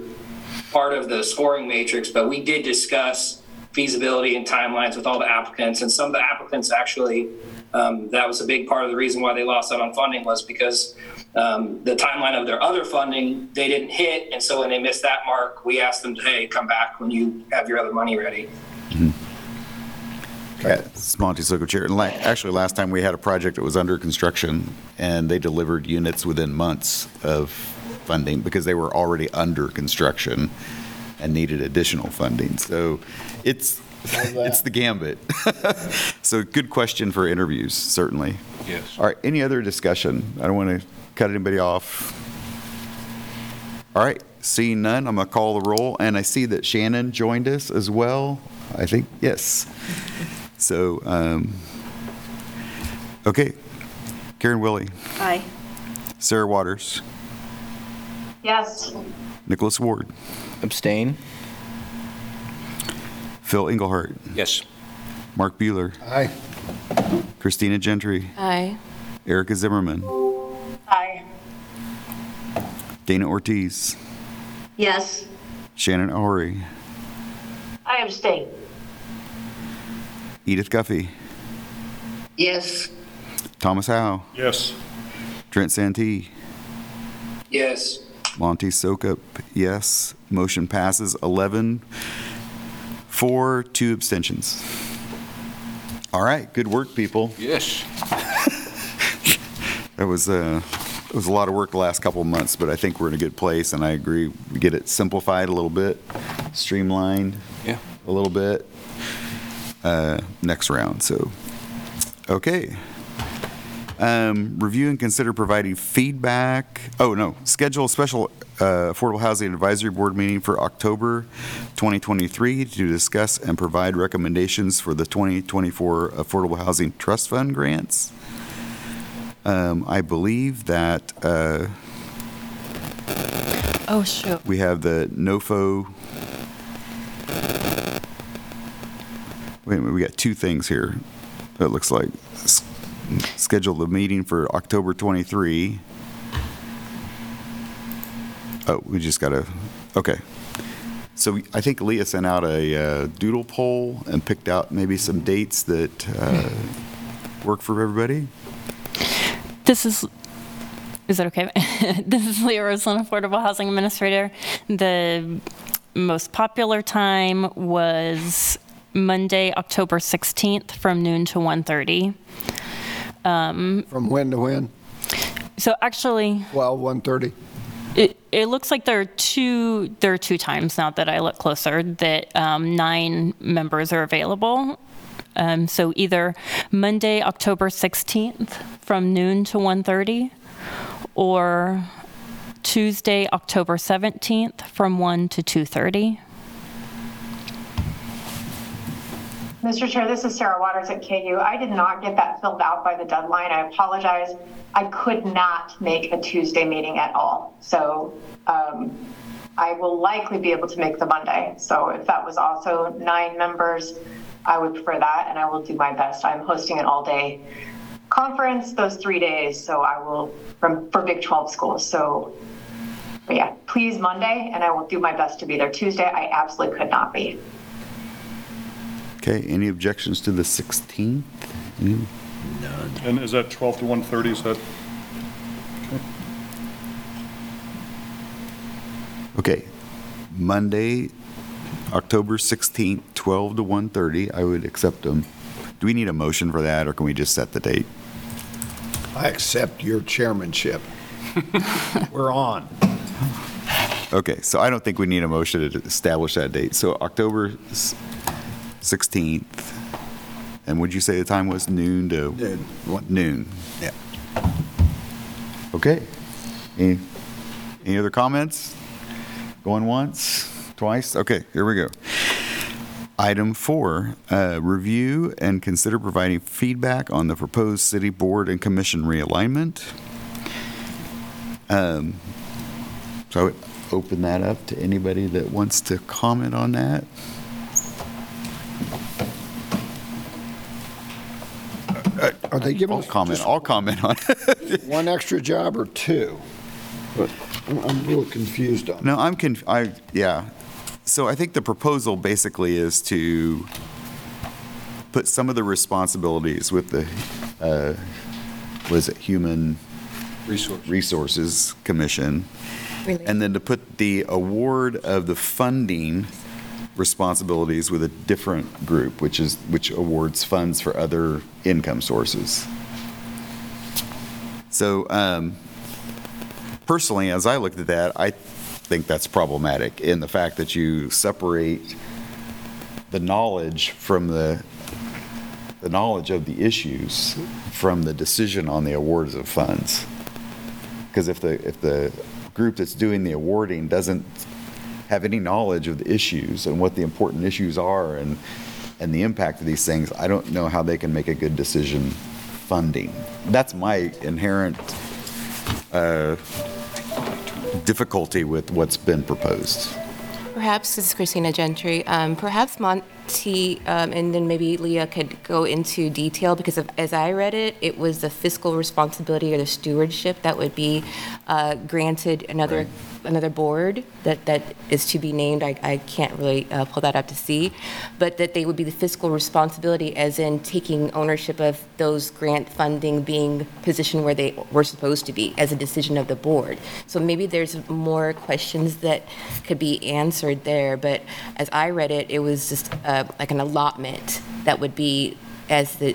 part of the scoring matrix, but we did discuss feasibility and timelines with all the applicants, and some of the applicants actually. Um, that was a big part of the reason why they lost out on funding was because um, the timeline of their other funding they didn't hit, and so when they missed that mark, we asked them to hey come back when you have your other money ready. Yeah, this is Monty Sukup Chair. And la- actually, last time we had a project that was under construction, and they delivered units within months of funding because they were already under construction and needed additional funding. So it's, it's the gambit. So good question for interviews, certainly. Yes. All right, any other discussion? I don't want to cut anybody off. All right, seeing none, I'm going to call the roll, and I see that Shannon joined us as well. I think, yes. So, um, okay. Karen Willie, Aye. Sarah Waters, Yes. Nicholas Ward, Abstain? Phil Engelhardt, Yes. Mark Bueller, Aye. Christina Gentry, Aye. Erica Zimmerman, Aye. Dana Ortiz, Yes. Shannon O'Hary, I abstain. Edith Guffey, Yes. Thomas Howe, Yes. Trent Santee, Yes. Monty Sukup, yes. Motion passes 11 for two abstentions. All right, good work, people. Yes. That was, uh, it was a lot of work the last couple of months, but I think we're in a good place, and I agree. We get it simplified a little bit, streamlined Yeah. a little bit, uh, next round, so, okay. Um, Review and consider providing feedback, oh, no, schedule a special uh, Affordable Housing Advisory Board meeting for October 2023 to discuss and provide recommendations for the 2024 Affordable Housing Trust Fund grants. Um, I believe that uh, Oh, shoot. we have the NOFO. Wait a minute, we got two things here. It looks like schedule the meeting for October 23. Oh, we just got to, okay. So we- I think Leah sent out a uh, doodle poll and picked out maybe some dates that uh, work for everybody. This is, is that okay? This is Leah Roslin, Affordable Housing Administrator. The most popular time was Monday, October 16th from noon to 1:30. From when to when? So actually, 12, 1:30? it, it looks like there are two, there are two times now that I look closer that um, nine members are available. Um, So either Monday, October 16th from noon to 1:30 or Tuesday, October 17th from 1 to 2:30. Mr. Chair, this is Sarah Waters at KU. I did not get that filled out by the deadline. I apologize. I could not make a Tuesday meeting at all. So um, I will likely be able to make the Monday. So if that was also nine members, I would prefer that, and I will do my best. I'm hosting an all-day conference those three days, so I will, from, for Big 12 schools. So, but yeah, please Monday, and I will do my best to be there. Tuesday, I absolutely could not be. Okay, any objections to the 16th? Any- And is that 12 to 1:30, is that? Okay, Monday, October 16th, 12 to 1:30, I would accept them. Do we need a motion for that, or can we just set the date? I accept your chairmanship. We're on. Okay, so I don't think we need a motion to establish that date. So October s- 16th, and would you say the time was noon to? Noon. What, noon? Yeah. Okay. Any Any other comments? Going once, twice? Okay, here we go. Item four, uh, review and consider providing feedback on the proposed city board and commission realignment. Um, So I would open that up to anybody that wants to comment on that. Are they giving I'll us comment, just I'll comment on it. one extra job or two? I'm I'm a little confused on. No, I'm conf, I, yeah. So I think the proposal basically is to put some of the responsibilities with the, uh, was it Human Resource. Resources Commission? Really? And then to put the award of the funding responsibilities with a different group, which is, which awards funds for other income sources. So, um, personally, as I looked at that, I think that's problematic in the fact that you separate the knowledge from the, the knowledge of the issues from the decision on the awards of funds. Because if the, if the group that's doing the awarding doesn't have any knowledge of the issues and what the important issues are and, and the impact of these things, I don't know how they can make a good decision funding. That's my inherent uh, difficulty with what's been proposed. Perhaps, this is Christina Gentry, um, perhaps Monty um, and then maybe Leah could go into detail because of, as I read it, it was the fiscal responsibility or the stewardship that would be uh, granted another another board that, that is to be named. I, I can't really uh, pull that up to see, but that they would be the fiscal responsibility as in taking ownership of those grant funding being positioned where they were supposed to be as a decision of the board. So maybe there's more questions that could be answered there, but as I read it, it was just uh, like an allotment that would be as the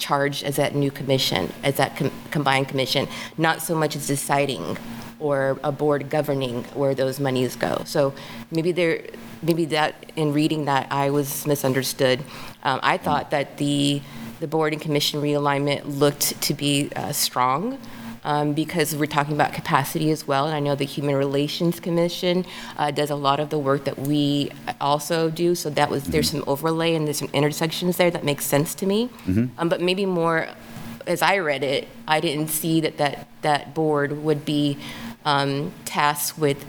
charged as that new commission, as that com- combined commission, not so much as deciding or a board governing where those monies go. So maybe there, maybe that in reading that I was misunderstood. Um, I thought that the the board and commission realignment looked to be uh, strong. Um, because we're talking about capacity as well, and I know the Human Relations Commission uh, does a lot of the work that we also do. So that was there's some overlay and there's some intersections there that makes sense to me. Um, but maybe more, as I read it, I didn't see that that that board would be um, tasked with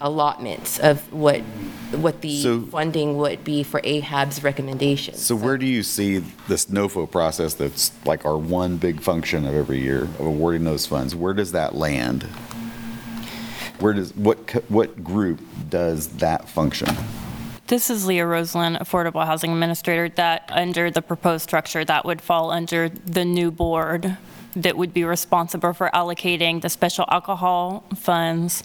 allotments of what what the So- funding would be for AHAB's recommendations. So where do you see this NOFO process that's like our one big function of every year of awarding those funds? Where does that land? Where does, what, co- what group does that function? This is Leah Roslin, Affordable Housing Administrator, that under the proposed structure, that would fall under the new board that would be responsible for allocating the special alcohol funds,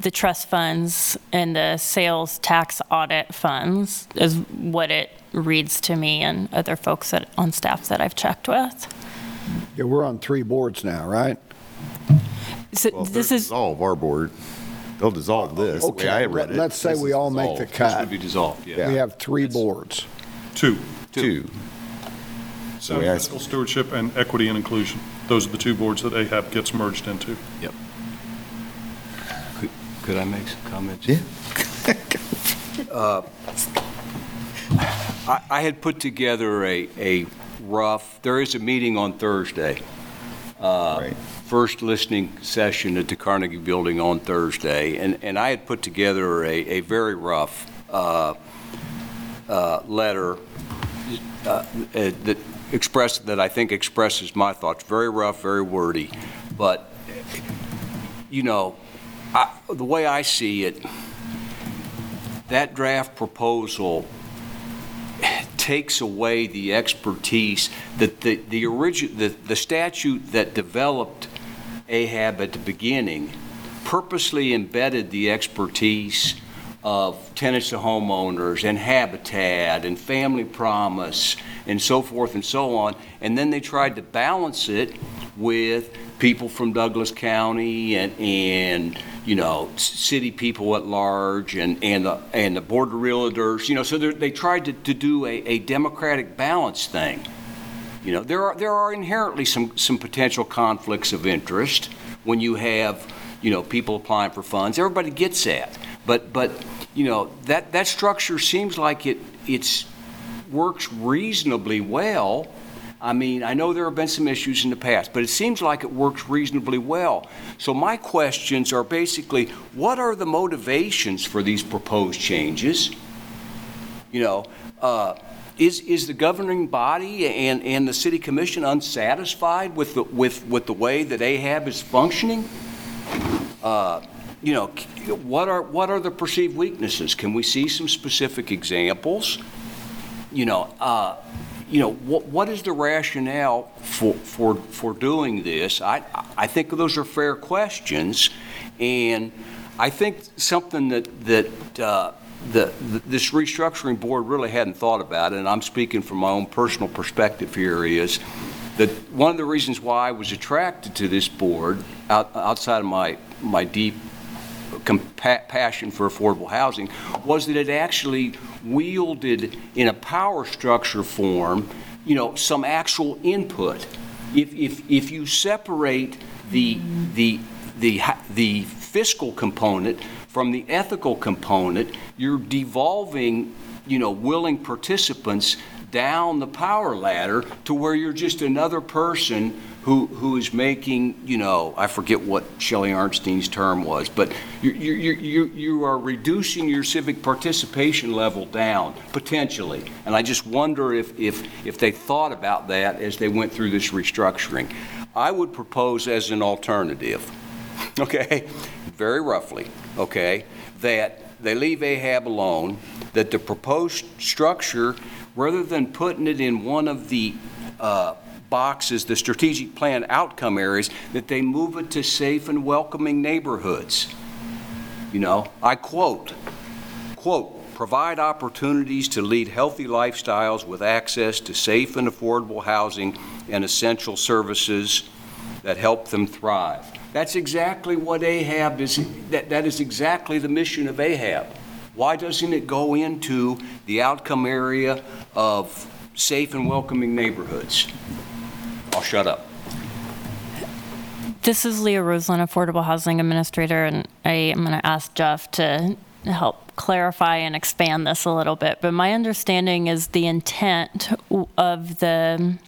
the trust funds, and the sales tax audit funds, is what it reads to me and other folks that, on staff that I've checked with. Yeah, we're on three boards now, right? So Well, if this they is, dissolve our board, they'll dissolve this, the way I read it. Let's say This we is all make the dissolved. This cut. would be dissolved, yeah. We have three boards. Two, Two. Sound way I- Fiscal Stewardship and Equity and Inclusion. Those are the two boards that AHAB gets merged into. Yep. Could- Could I make some comments? Yeah. Uh, I I had put together a, a rough, there is a meeting on Thursday. uh, Right. First listening session at the Carnegie Building on Thursday, and, and I had put together a, a very rough uh, uh, letter uh, uh, that expressed, that I think expresses my thoughts, very rough, very wordy, but, you know, I- the way I see it, that draft proposal takes away the expertise that the, the origin, the, the statute that developed AHAB at the beginning purposely embedded the expertise of tenants to homeowners and habitat and family promise and so forth and so on. And then they tried to balance it with people from Douglas County and, and, you know, city people at large and, and the, and the board of realtors, you know, so they tried to, to do a, a democratic balance thing. You know, there are, there are inherently some, some potential conflicts of interest when you have you know, people applying for funds. Everybody gets that. But, but, you know, that, that structure seems like it, it's, works reasonably well. I mean, I know there have been some issues in the past, but it seems like it works reasonably well. So my questions are basically, what are the motivations for these proposed changes? You know, uh, is, is the governing body and, and the city commission unsatisfied with the, with, with the way that AHAB is functioning? Uh, you know, what are, what are the perceived weaknesses? Can we see some specific examples? You know, uh, you know, what, what is the rationale for, for, for doing this? I, I think those are fair questions, and I think something that, that, uh, the, this restructuring board really hadn't thought about, and I'm speaking from my own personal perspective here, is that one of the reasons why I was attracted to this board, out, outside of my, my deep passion for affordable housing was that it actually wielded in a power structure form, you know, some actual input. If, if, if you separate the, the, the, the fiscal component from the ethical component, you're devolving, you know, willing participants down the power ladder to where you're just another person who, who is making, you know, I forget what Sherry Arnstein's term was, but you, you, you, you are reducing your civic participation level down, potentially. And I just wonder if, if, if they thought about that as they went through this restructuring. I would propose as an alternative, okay, very roughly, okay, that they leave Ahab alone, that the proposed structure, rather than putting it in one of the uh, boxes, the strategic plan outcome areas, that they move it to safe and welcoming neighborhoods. You know, I quote, quote, provide opportunities to lead healthy lifestyles with access to safe and affordable housing and essential services that help them thrive. That's exactly what Ahab is, that, that is exactly the mission of Ahab. Why doesn't it go into the outcome area of safe and welcoming neighborhoods? I'll shut up. This is Leah Roslin, Affordable Housing Administrator, and I am going to ask Jeff to help clarify and expand this a little bit. But my understanding is the intent of the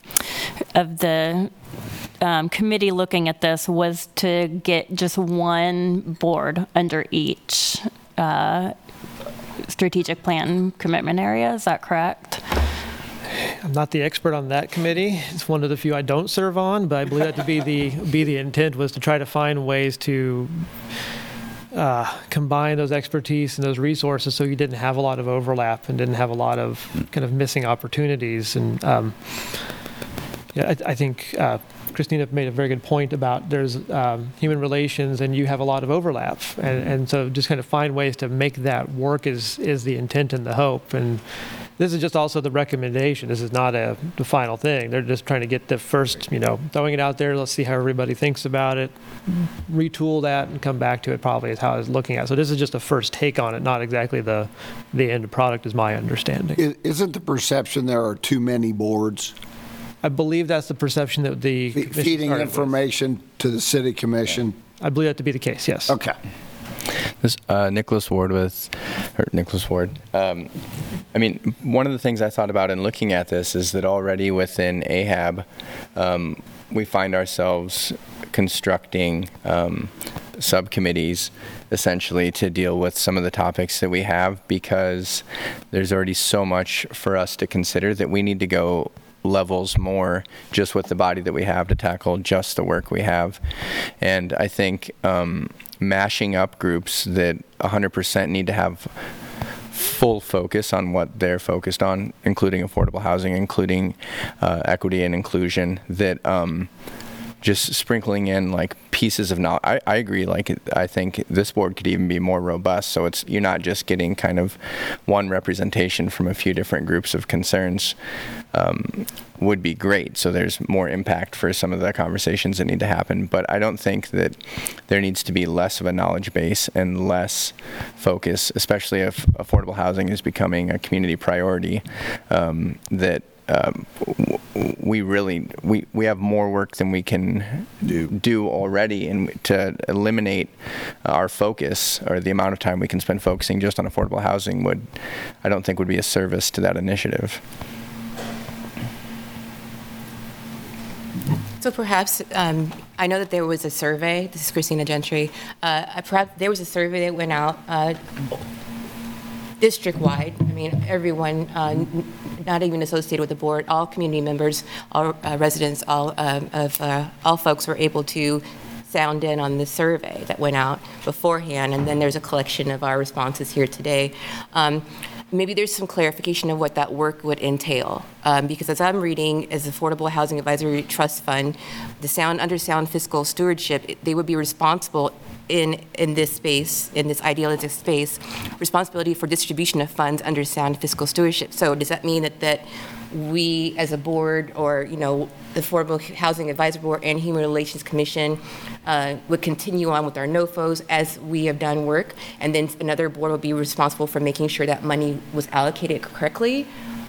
of the um, committee looking at this was to get just one board under each uh, strategic plan commitment area. Is that correct? I'm not the expert on that committee. It's one of the few I don't serve on, but I believe that to be the be the intent was to try to find ways to uh, combine those expertise and those resources so you didn't have a lot of overlap and didn't have a lot of kind of missing opportunities. And um, yeah, I, I think uh, Christina made a very good point about there's um, human relations and you have a lot of overlap, and, and so just kind of find ways to make that work is is the intent and the hope. And this is just also the recommendation. This is not a the final thing. They're just trying to get the first, you know, throwing it out there. Let's see how everybody thinks about it, retool that, and come back to it. Probably is how I was looking at. it. So this is just a first take on it, not exactly the the end product, is my understanding. I- Isn't the perception there are too many boards I believe that's the perception that the fe- commission feeding started with. information to the city commission? I believe that to be the case. Yes. Okay. This uh, Nicholas Ward with, or Nicholas Ward. Um, I mean, one of the things I thought about in looking at this is that already within AHAB, um, we find ourselves constructing um, subcommittees essentially to deal with some of the topics that we have because there's already so much for us to consider that we need to go levels more just with the body that we have to tackle just the work we have. And I think um, mashing up groups that 100% need to have full focus on what they're focused on, including affordable housing, including uh, equity and inclusion, that um, just sprinkling in like pieces of knowledge. I, I agree. Like I think this board could even be more robust. So it's you're not just getting kind of one representation from a few different groups of concerns. Um, would be great. So there's more impact for some of the conversations that need to happen. But I don't think that there needs to be less of a knowledge base and less focus, especially if affordable housing is becoming a community priority. Um, that um, w- w- we really we, we have more work than we can do, do already, and to eliminate our focus or the amount of time we can spend focusing just on affordable housing would, I don't think, would be a service to that initiative. So perhaps, um, I know that there was a survey, this is Christina Gentry, uh, perhaps there was a survey that went out uh, district-wide, I mean, everyone, uh, not even associated with the board, all community members, all uh, residents, all um, of, uh, all folks were able to sound in on the survey that went out beforehand, and then there's a collection of our responses here today. Um, Maybe there's some clarification of what that work would entail, Um, because as I'm reading, as Affordable Housing Advisory Trust Fund, the sound, under sound fiscal stewardship, they would be responsible in, in this space, in this idealistic space, responsibility for distribution of funds under sound fiscal stewardship. So does that mean that, that we, as a board, or, you know, the Affordable Housing Advisory Board and Human Relations Commission uh, would continue on with our NOFOs as we have done work, and then another board will be responsible for making sure that money was allocated correctly?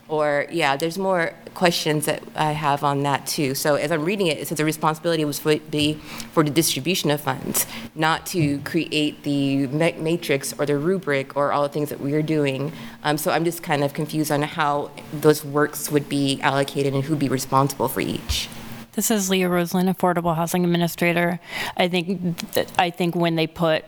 Or, yeah, there's more questions that I have on that too. So as I'm reading it, it says the responsibility was for be for the distribution of funds, not to create the ma- matrix or the rubric or all the things that we are doing. Um, so I'm just kind of confused on how those works would be allocated and who'd be responsible for each. This is Leah Roslin, Affordable Housing Administrator. I think, I think when they put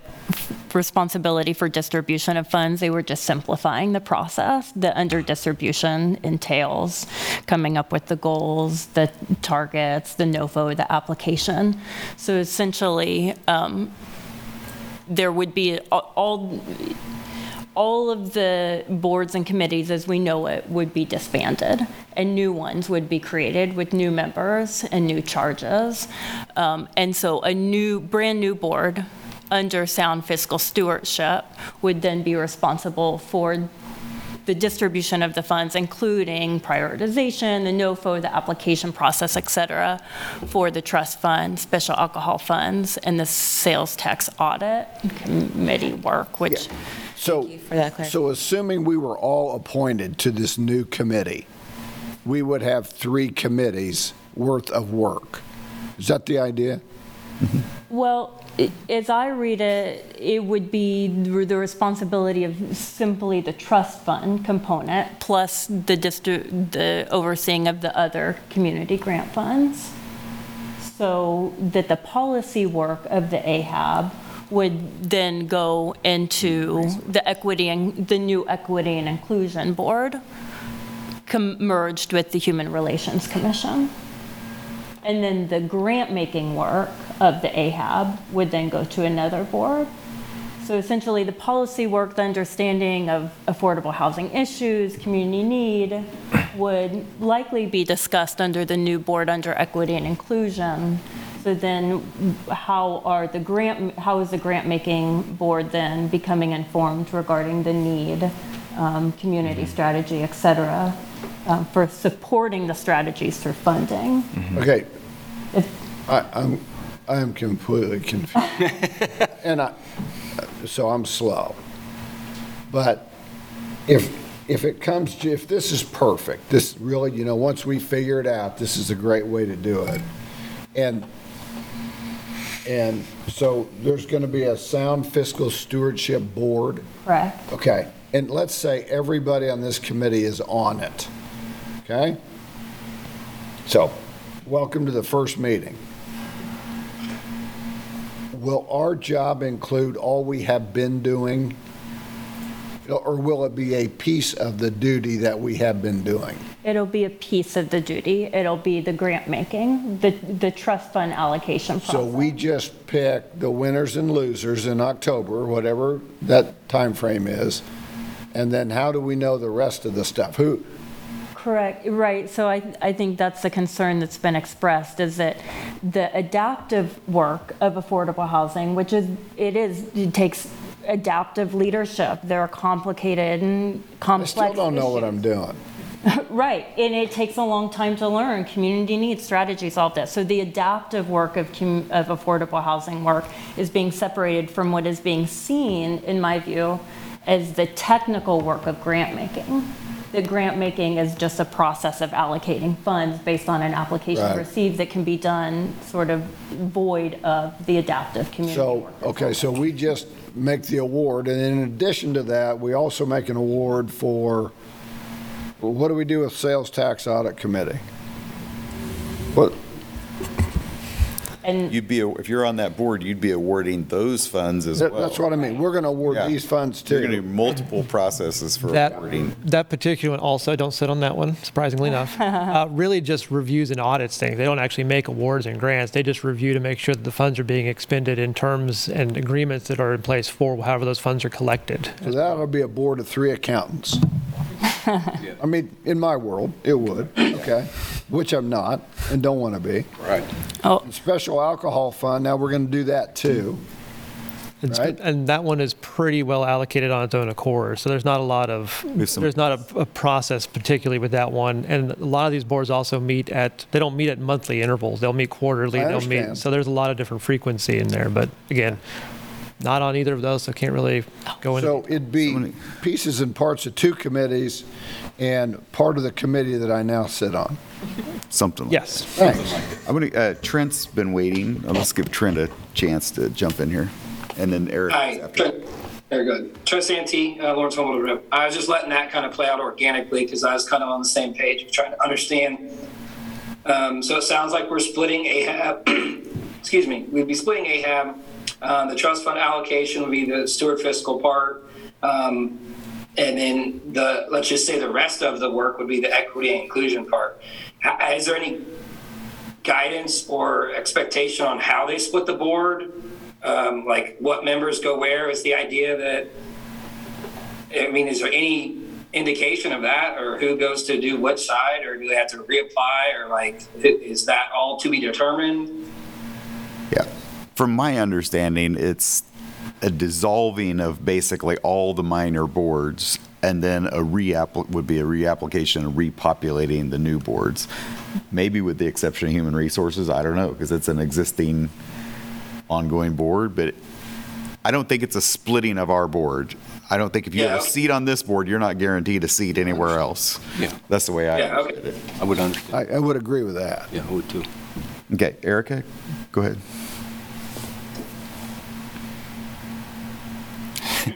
responsibility for distribution of funds, they were just simplifying the process. The under distribution entails coming up with the goals, the targets, the NOFO, the application. So essentially, um, there would be all- all, all of the boards and committees as we know it would be disbanded and new ones would be created with new members and new charges. Um, and so a new, brand new board under sound fiscal stewardship would then be responsible for the distribution of the funds, including prioritization, the NOFO, the application process, et cetera, for the trust fund, special alcohol funds, and the sales tax audit committee work, which So, so assuming we were all appointed to this new committee, we would have three committees worth of work. Is that the idea? Well, as I read it, it would be the the responsibility of simply the trust fund component, plus the distri, the overseeing of the other community grant funds. So that the policy work of the AHAB would then go into the equity and, the new Equity and Inclusion Board, com- merged with the Human Relations Commission. And then the grant-making work of the AHAB would then go to another board. So essentially, the policy work, the understanding of affordable housing issues, community need, would likely be discussed under the new board under equity and inclusion. So then, how are the grant, how is the grant-making board then becoming informed regarding the need, um, community strategy, et cetera, um, for supporting the strategies through funding? Okay. I, I'm, I am completely confused. And I, so I'm slow. But if, if it comes to, if this is perfect, this really, you know, once we figure it out, this is a great way to do it. And, and so there's going to be a sound fiscal stewardship board. Correct. Okay, and let's say everybody on this committee is on it, okay? So, welcome to the first meeting. Will our job include all we have been doing? Or will it be a piece of the duty that we have been doing? It'll be a piece of the duty. It'll be the grant making, the, the trust fund allocation So we just pick the winners and losers in October, whatever that time frame is, and then how do we know the rest of the stuff? Who, Correct, right. So I, I think that's the concern that's been expressed, is that the adaptive work of affordable housing, which is, it is, it takes adaptive leadership. They're complicated and I complex still don't know what issues. I'm doing. Right, and it takes a long time to learn community needs strategies, all that. So the adaptive work of, com- of affordable housing work is being separated from what is being seen, in my view, as the technical work of grant making. The grant making is just a process of allocating funds based on an application Right. received that can be done sort of void of the adaptive community So, work. okay, so we just make the award, and in addition to that, we also make an award for, well, what do we do with sales tax audit committee? What, And You'd be, if you're on that board, you'd be awarding those funds as well. that's what I mean, we're going to award Yeah. these funds too. You're going to do multiple processes for That, awarding. that particular one also, I don't sit on that one, surprisingly enough, uh, really just reviews and audits things. They don't actually make awards and grants. They just review to make sure that the funds are being expended in terms and agreements that are in place for however those funds are collected. So that'll be a board of three accountants. I mean, in my world, it would, okay, which I'm not and don't want to be. Right. Oh. Special alcohol fund, now we're going to do that too. It's- Right. And that one is pretty well allocated on its own accord, so there's not a lot of, With some- there's not a, a process particularly with that one. And a lot of these boards also meet at, they don't meet at monthly intervals, they'll meet quarterly, I they'll meet, understand. so there's a lot of different frequency in there, but again, not on either of those, so can't really go into. So it'd be pieces and parts of two committees and part of the committee that I now sit on. Something like Yes. Thanks. I'm gonna, uh, Trent's been waiting. Uh, Let's give Trent a chance to jump in here. And then Eric Hi, after. Trent. Very good. Trent Santee, uh, Lawrence Home Builders Rep. I was just letting that kind of play out organically because I was kind of on the same page of trying to understand. Um, so it sounds like we're splitting AHAB, excuse me, we'd be splitting AHAB. Uh, the trust fund allocation would be the steward fiscal part. Um, and then the, let's just say the rest of the work would be the equity and inclusion part. Is there any guidance or expectation on how they split the board? Um, like what members go where? Is the idea that, I mean, is there any indication of that or who goes to do which side or do they have to reapply or like, is that all to be determined? Yeah. From my understanding, it's a dissolving of basically all the minor boards, and then a reapp would be a reapplication and repopulating the new boards. Maybe with the exception of human resources, I don't know, because it's an existing ongoing board, but I don't think it's a splitting of our board. I don't think if you have a seat on this board, you're not guaranteed a seat anywhere else. Yeah. That's the way I Yeah, okay. it. I would understand. I, I would agree with that. Yeah, I would too. Okay, Erica, go ahead.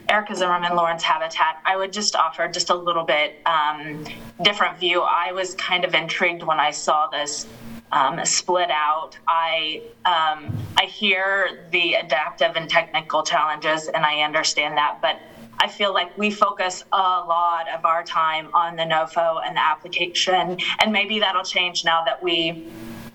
Erica Zimmerman, Lawrence Habitat. I would just offer just a little bit um, different view. I was kind of intrigued when I saw this um, split out. I um, I hear the adaptive and technical challenges, and I understand that, but I feel like we focus a lot of our time on the NOFO and the application, and maybe that'll change now that we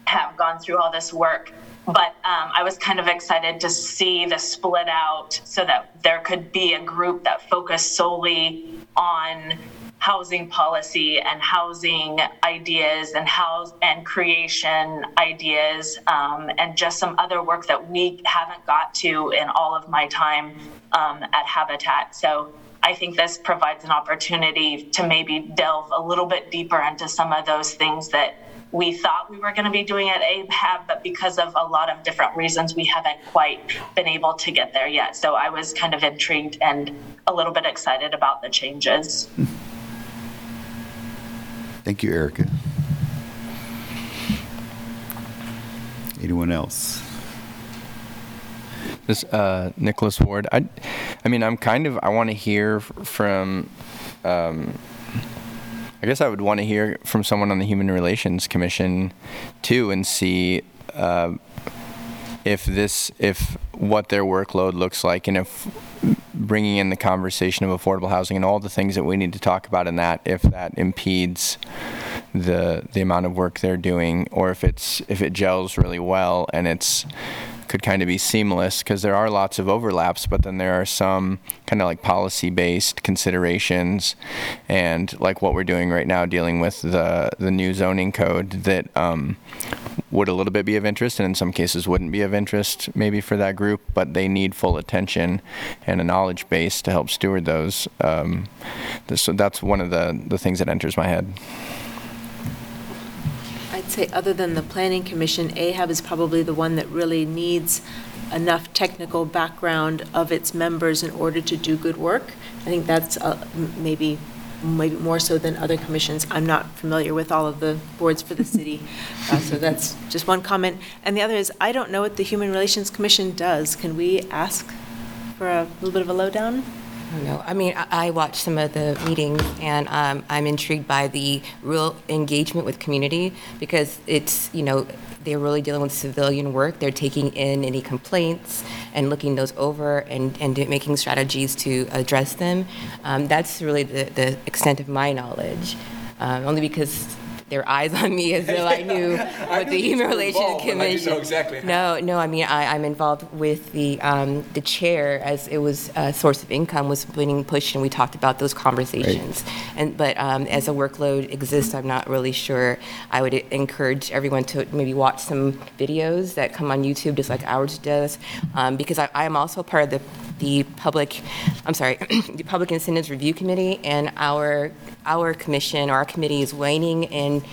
have gone through all this work. But um, I was kind of excited to see the split out so that there could be a group that focused solely on housing policy and housing ideas and house and creation ideas um, and just some other work that we haven't got to in all of my time um, at Habitat. So I think this provides an opportunity to maybe delve a little bit deeper into some of those things that we thought we were going to be doing at AHAB, but because of a lot of different reasons, we haven't quite been able to get there yet. So I was kind of intrigued and a little bit excited about the changes. Thank you, Erica. Anyone else? This uh, Nicholas Ward. I, I mean, I'm kind of. I want to hear from. Um, I guess I would want to hear from someone on the Human Relations Commission, too, and see uh, if this, if what their workload looks like, and if bringing in the conversation of affordable housing and all the things that we need to talk about in that, if that impedes the the amount of work they're doing, or if it's if it gels really well and it's could kind of be seamless because there are lots of overlaps, but then there are some kind of like policy based considerations and like what we're doing right now dealing with the the new zoning code that um, would a little bit be of interest and in some cases wouldn't be of interest maybe for that group, but they need full attention and a knowledge base to help steward those. Um, so that's one of the, the things that enters my head. I'd say, other than the Planning Commission, AHAB is probably the one that really needs enough technical background of its members in order to do good work. I think that's uh, maybe maybe more so than other commissions. I'm not familiar with all of the boards for the city, uh, so that's just one comment. And the other is, I don't know what the Human Relations Commission does. Can we ask for a little bit of a lowdown? I don't know. I mean, I I watched some of the meetings, and um, I'm intrigued by the real engagement with community because it's, you know, they're really dealing with civilian work. They're taking in any complaints and looking those over and, and making strategies to address them. Um, That's really the, the extent of my knowledge, um, only because their eyes on me as though I knew what knew the Human Relations involved, but I didn't Commission. know exactly. No, no, I mean, I, I'm involved with the, um, the chair as it was a source of income was being pushed and we talked about those conversations. And, but, um, as a workload exists, I'm not really sure. I would encourage everyone to maybe watch some videos that come on YouTube, just like ours does. Um, because I, I am also part of the, the public, I'm sorry, the Public Incentives Review Committee and our, our commission, or our committee is waning in,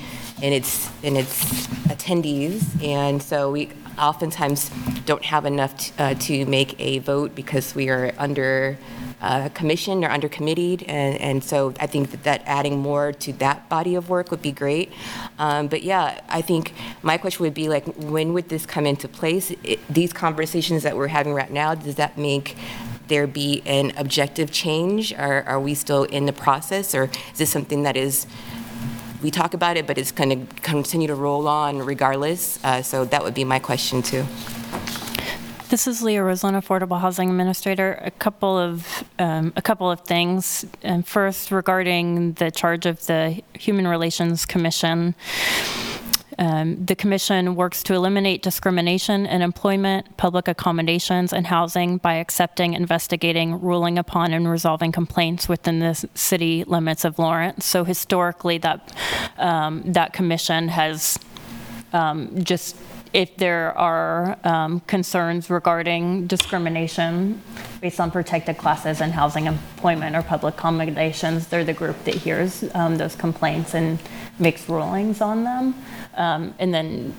in its, in its attendees. And so we oftentimes don't have enough t- uh, to make a vote because we are under uh, commission or under committed. And, and so I think that, that adding more to that body of work would be great. Um, but yeah, I think my question would be like, when would this come into place? It, these conversations that we're having right now, does that make there be an objective change? Or are we still in the process? Or is this something that is we talk about it, but it's going to continue to roll on regardless. Uh, so that would be my question too. This is Leah Roslin, Affordable Housing Administrator. A couple of, um, a couple of things. And first, regarding the charge of the Human Relations Commission. Um, The commission works to eliminate discrimination in employment, public accommodations, and housing by accepting, investigating, ruling upon, and resolving complaints within the city limits of Lawrence. So historically, that, um, that commission has um, just, if there are um, concerns regarding discrimination based on protected classes in housing, employment, or public accommodations, they're the group that hears um, those complaints and makes rulings on them. Um, And then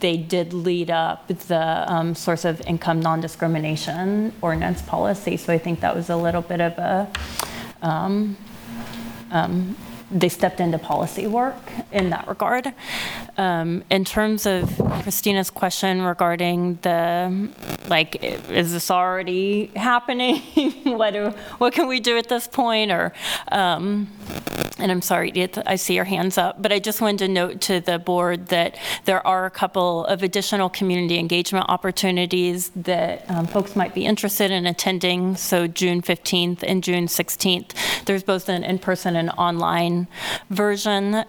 they did lead up the um, source of income non-discrimination ordinance policy. So I think that was a little bit of a, um, um, they stepped into policy work in that regard. Um, In terms of Christina's question regarding the, like, is this already happening? What do, what can we do at this point? Or, um, and I'm sorry, Edith, I see your hands up, but I just wanted to note to the board that there are a couple of additional community engagement opportunities that um, folks might be interested in attending. So June 15th and June 16th, there's both an in-person and online version.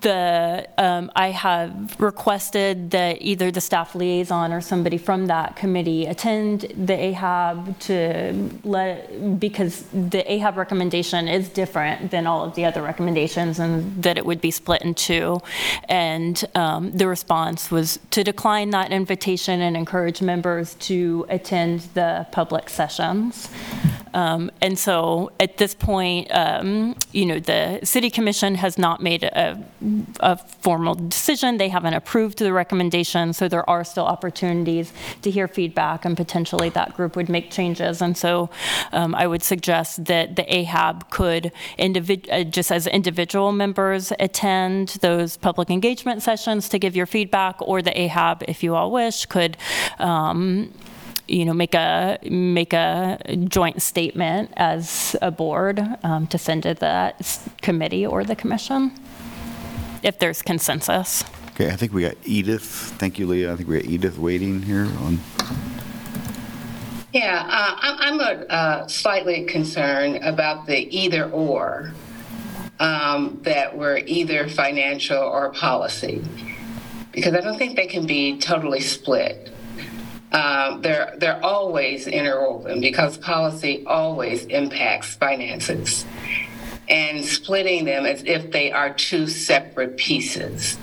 The, um, I have requested that either the staff liaison or somebody from that committee attend the AHAB to let, because the AHAB recommendation is different than all of the other recommendations and that it would be split in two. And um, the response was to decline that invitation and encourage members to attend the public sessions. Um, And so at this point, um, you know, the city commission has not made a, a formal decision. They haven't approved the recommendation, so there are still opportunities to hear feedback and potentially that group would make changes. And so um, I would suggest that the AHAB could individ, uh, just as individual members attend those public engagement sessions to give your feedback, or the AHAB, if you all wish, could um, you know, make a, make a joint statement as a board um, to send to the committee or the commission, if there's consensus. Okay, I think we got Edith. Thank you, Leah. I think we got Edith waiting here on. Yeah, uh, I'm, I'm a, uh, slightly concerned about the either or, um, that we're either financial or policy. Because I don't think they can be totally split. Um, they're, they're always interwoven because policy always impacts finances. And splitting them as if they are two separate pieces,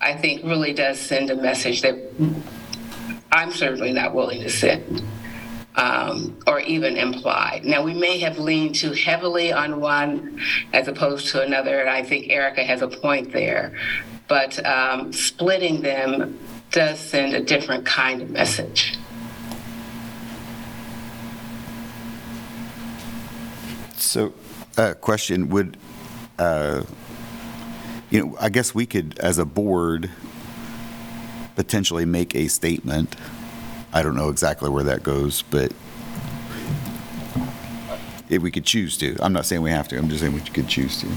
I think really does send a message that I'm certainly not willing to send um, or even imply. Now, we may have leaned too heavily on one as opposed to another, and I think Erica has a point there. But um, splitting them does send a different kind of message. So, uh, question, would, uh, you know, I guess we could, as a board, potentially make a statement. I don't know exactly where that goes, but if we could choose to. I'm not saying we have to, I'm just saying we could choose to.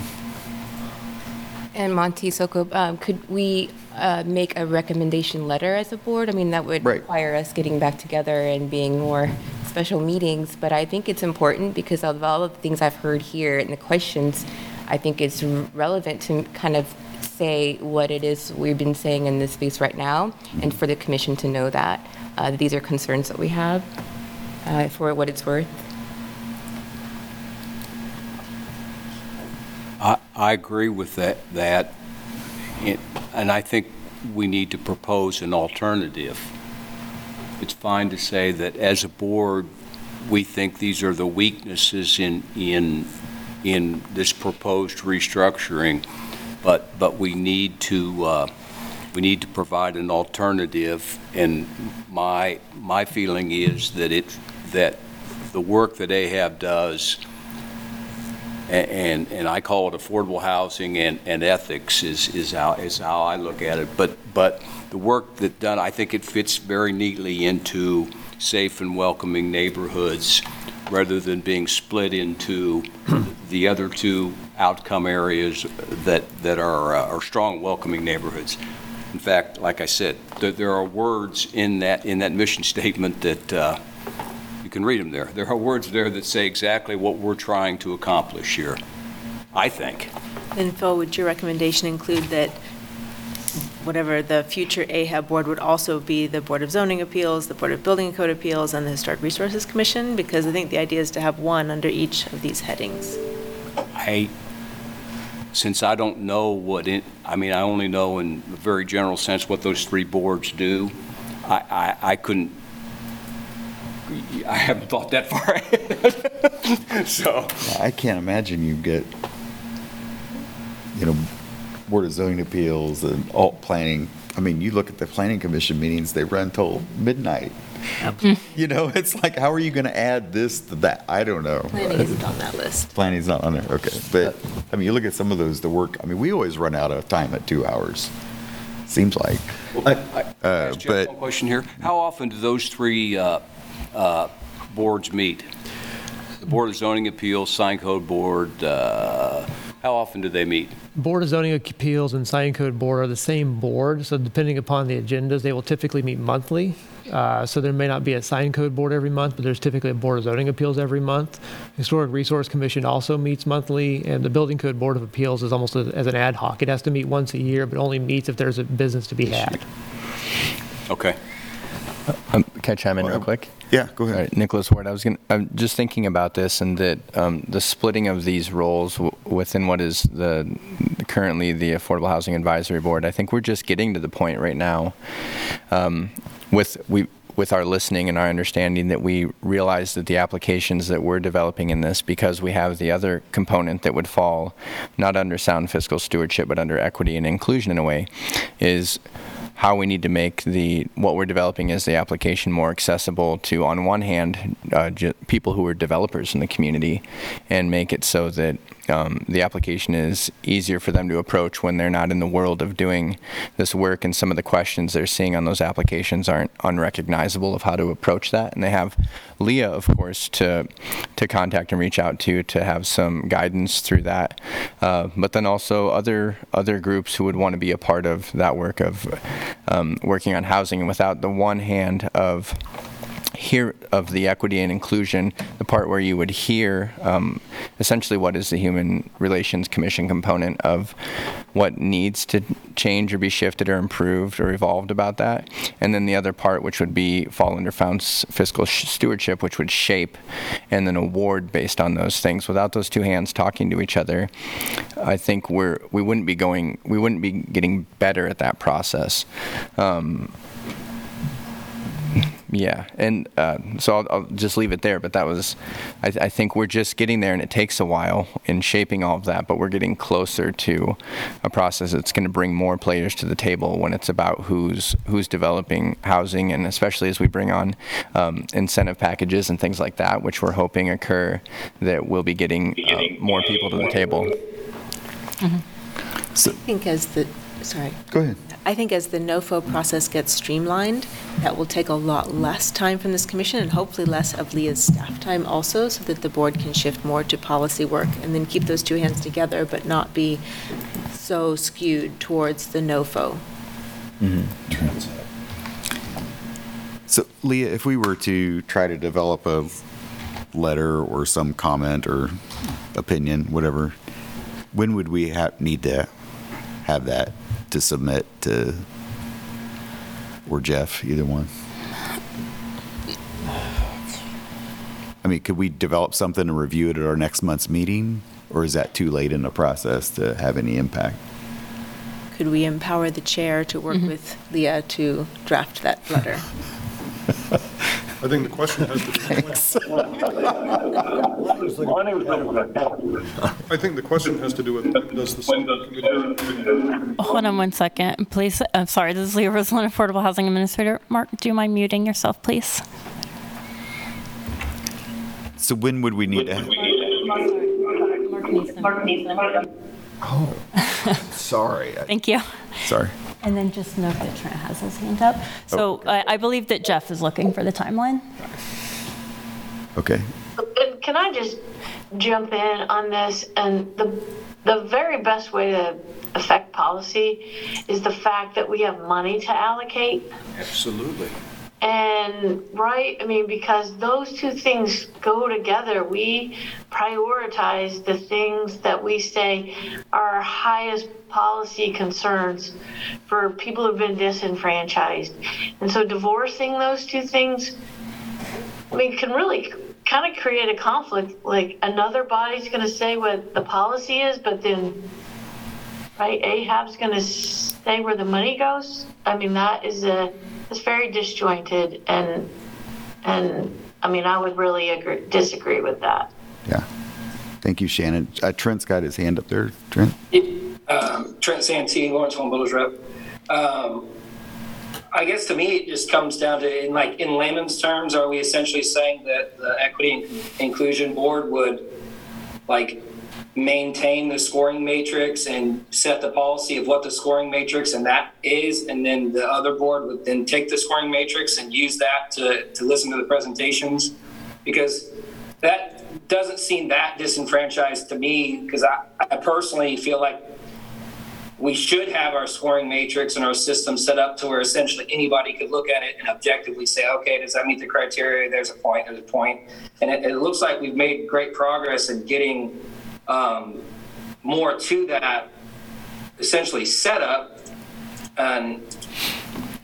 And Monty Soko, um, could we uh, make a recommendation letter as a board? I mean, that would Right. require us getting back together and being more special meetings, but I think it's important because of all of the things I've heard here and the questions, I think it's r- relevant to kind of say what it is we've been saying in this space right now, and for the commission to know that. Uh, These are concerns that we have, uh, for what it's worth. I, I agree with that, that, And I think we need to propose an alternative. It's fine to say that as a board, we think these are the weaknesses in, in, in this proposed restructuring, but, but we need to, uh, we need to provide an alternative, and my, my feeling is that it, that the work that AHAB does And, and I call it affordable housing and, and ethics is, is how, is how I look at it. But, but the work that done, I think it fits very neatly into safe and welcoming neighborhoods rather than being split into the other two outcome areas that, that are, uh, are strong welcoming neighborhoods. In fact, like I said, there, there are words in that, in that mission statement that, uh, can read them there. There are words there that say exactly what we're trying to accomplish here, I think. Then Phil, would your recommendation include that whatever the future AHAB board would also be the Board of Zoning Appeals, the Board of Building Code Appeals, and the Historic Resources Commission? Because I think the idea is to have one under each of these headings. I, since I don't know what, it- I mean, I only know in a very general sense what those three boards do, I, I, I couldn't, I haven't thought that far ahead. So, I can't imagine you get, you know, Board of Zoning Appeals and all planning. I mean, you look at the planning commission meetings, they run till midnight. You know, it's like, how are you going to add this to that? I don't know. Planning isn't on that list. Planning's not on there, okay. But, I mean, you look at some of those, the work, I mean, we always run out of time at two hours, seems like. I, Uh, Jeff but- one question here. How often do those three uh, uh, boards meet? The Board of Zoning Appeals, Sign Code Board, uh, how often do they meet? Board of Zoning Appeals and Sign Code Board are the same board, so depending upon the agendas, they will typically meet monthly. Uh, So there may not be a Sign Code Board every month, but there's typically a Board of Zoning Appeals every month. Historic Resource Commission also meets monthly, and the Building Code Board of Appeals is almost a- as an ad hoc. It has to meet once a year, but only meets if there's a business to be had. Okay. Um, Can I chime in real quick? Yeah, go ahead. right, Nicholas Ward, I was gonna. I'm just thinking about this and that um, the splitting of these roles w- within what is the, currently the Affordable Housing Advisory Board, I think we're just getting to the point right now um, with, we, with our listening and our understanding that we realize that the applications that we're developing in this, because we have the other component that would fall not under sound fiscal stewardship, but under equity and inclusion in a way, is how we need to make the what we're developing as the application more accessible to, on one hand, uh, ju- people who are developers in the community, and make it so that um, the application is easier for them to approach when they're not in the world of doing this work, and some of the questions they're seeing on those applications aren't unrecognizable of how to approach that, and they have Leah, of course, to to contact and reach out to to have some guidance through that, uh, but then also other other groups who would want to be a part of that work of um, working on housing, and without the one hand of hear of the equity and inclusion, the part where you would hear um, essentially what is the Human Relations Commission component of what needs to change or be shifted or improved or evolved about that, and then the other part which would be fall under founds fiscal sh- stewardship, which would shape and then award based on those things. Without those two hands talking to each other, I think we're we wouldn't be going we wouldn't be getting better at that process. Um, Yeah, and uh, so I'll, I'll just leave it there. But that was, I, I think we're just getting there, and it takes a while in shaping all of that. But we're getting closer to a process that's going to bring more players to the table when it's about who's who's developing housing, and especially as we bring on um, incentive packages and things like that, which we're hoping occur, that we'll be getting uh, more people to the table. So I think as the, sorry. Go ahead. I think as the NOFO process gets streamlined, that will take a lot less time from this commission and hopefully less of Leah's staff time also, so that the board can shift more to policy work and then keep those two hands together, but not be so skewed towards the NOFO. Mm-hmm. So, Leah, if we were to try to develop a letter or some comment or opinion, whatever, when would we have, need to have that to submit to, or Jeff, either one? I mean, could we develop something and review it at our next month's meeting? Or is that too late in the process to have any impact? Could we empower the chair to work mm-hmm. with Leah to draft that letter? I think the question has to do. I think the question has to do with, does the subcommittee Hold on one second, please. I'm sorry, this is Leah Roslin, Affordable Housing Administrator. Mark, do you mind muting yourself, please? So when would we need to? Oh, sorry. Thank you. Sorry. And then just note that Trent has his hand up. So I I believe that Jeff is looking for the timeline. Okay. And Can I just jump in on this? And the, the very best way to affect policy is the fact that we have money to allocate. Absolutely. And, right, I mean, because those two things go together, we prioritize the things that we say are our highest policy concerns for people who've been disenfranchised. And so divorcing those two things, I mean, can really kind of create a conflict. Like another body's going to say what the policy is, but then, right, AHAB's going to say where the money goes. I mean, that is a it's very disjointed, and and I mean, I would really agree, disagree with that. Yeah. Thank you, Shannon. Uh, Trent's got his hand up there. Trent? Um, Trent Santee, Lawrence Home Builders Rep. Um, I guess to me, it just comes down to, in like in layman's terms, are we essentially saying that the Equity and Inclusion Board would like maintain the scoring matrix and set the policy of what the scoring matrix and that is, and then the other board would then take the scoring matrix and use that to, to listen to the presentations? Because that doesn't seem that disenfranchised to me, because I, I personally feel like we should have our scoring matrix and our system set up to where essentially anybody could look at it and objectively say, okay, does that meet the criteria? There's a point, there's a point. And it, it looks like we've made great progress in getting um, more to that essentially setup. And,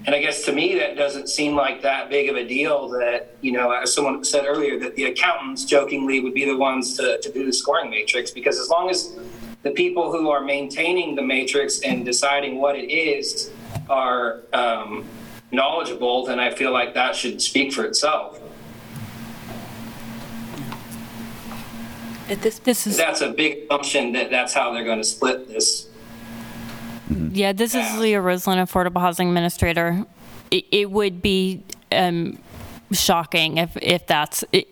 and I guess to me, that doesn't seem like that big of a deal that, you know, as someone said earlier, that the accountants jokingly would be the ones to, to do the scoring matrix. Because as long as the people who are maintaining the matrix and deciding what it is are um, knowledgeable, then I feel like that should speak for itself. At this, this is That's a big assumption that that's how they're going to split this. Yeah, this is Leah Roslin, Affordable Housing Administrator. It, it would be um, shocking if, if that's, it,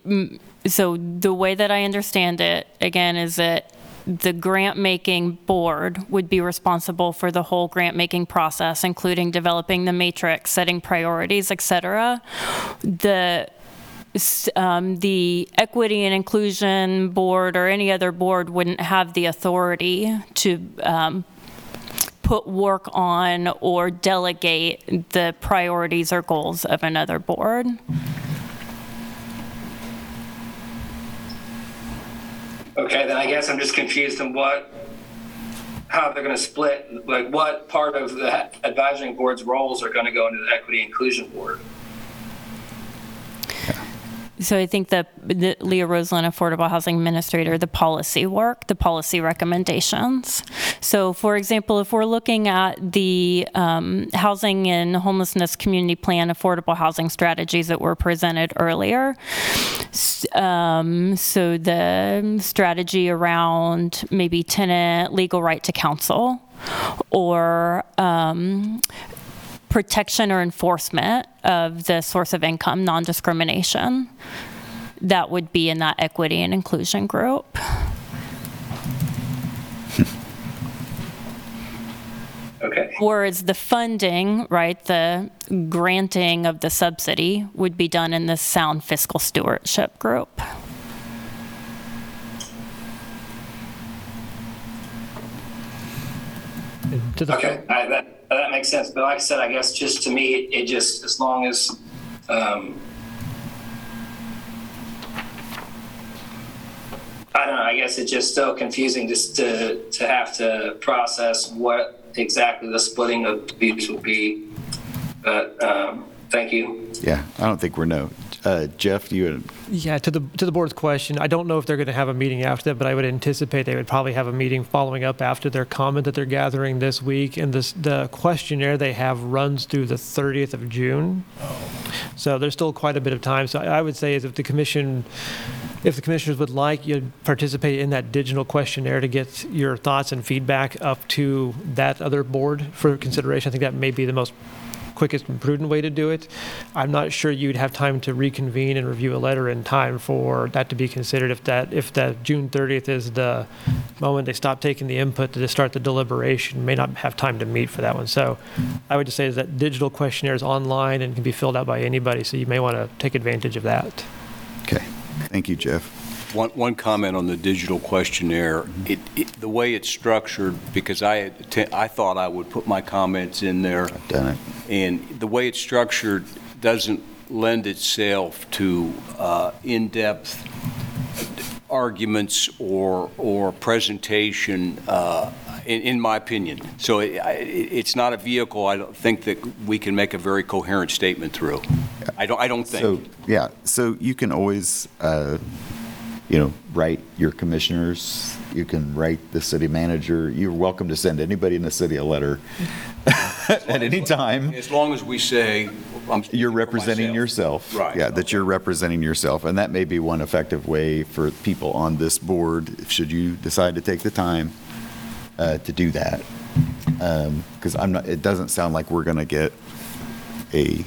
so the way that I understand it, again, is that the grant-making board would be responsible for the whole grant-making process, including developing the matrix, setting priorities, et cetera. The um, the Equity and Inclusion Board or any other board wouldn't have the authority to um, put work on or delegate the priorities or goals of another board. Okay, then I guess I'm just confused on what, how they're going to split, like what part of the advisory board's roles are going to go into the equity inclusion board. So I think the, Leah Roslin, Affordable Housing Administrator, the policy work, the policy recommendations. So for example, if we're looking at the um, housing and homelessness community plan affordable housing strategies that were presented earlier, um, so the strategy around maybe tenant legal right to counsel or um, protection or enforcement of the source of income, non-discrimination, that would be in that equity and inclusion group. Okay. Whereas the funding, right, the granting of the subsidy would be done in the sound fiscal stewardship group. Okay, I, that, that makes sense. But like I said, I guess just to me, it, just, as long as, um, I don't know, I guess it's just so confusing just to, to have to process what exactly the splitting of these would be. But, um, thank you. Yeah, I don't think we're no. Uh, Jeff, you Yeah, to the, to the board's question, I don't know if they're going to have a meeting after that, but I would anticipate they would probably have a meeting following up after their comment that they're gathering this week. And this, the questionnaire they have runs through the 30th of June. So there's still quite a bit of time. So I I would say is if the commission, if the commissioners would like, you'd participate in that digital questionnaire to get your thoughts and feedback up to that other board for consideration. I think that may be the most quickest and prudent way to do it. I'm not sure you'd have time to reconvene and review a letter in time for that to be considered if that, if that June 30th is the moment they stop taking the input to start the deliberation, may not have time to meet for that one. So I would just say is that digital questionnaire is online and can be filled out by anybody, so you may want to take advantage of that. Okay. Thank you, Jeff. One, one comment on the digital questionnaire. It, it, the way it's structured, because I, atten- I thought I would put my comments in there. Done it. And the way it's structured doesn't lend itself to uh, in-depth arguments or, or presentation, uh, in, in my opinion. So it, I- it- it's not a vehicle, I don't think that we can make a very coherent statement through. I don't, I don't think. So, yeah, so you can always, uh, you know, write your commissioners, you can write the city manager. You're welcome to send anybody in the city a letter at any time. As long as we say, I'm You're representing yourself. Right, Yeah, that you're representing yourself. And that may be one effective way for people on this board, should you decide to take the time uh, to do that. Because I'm not, it doesn't sound like we're going to get a,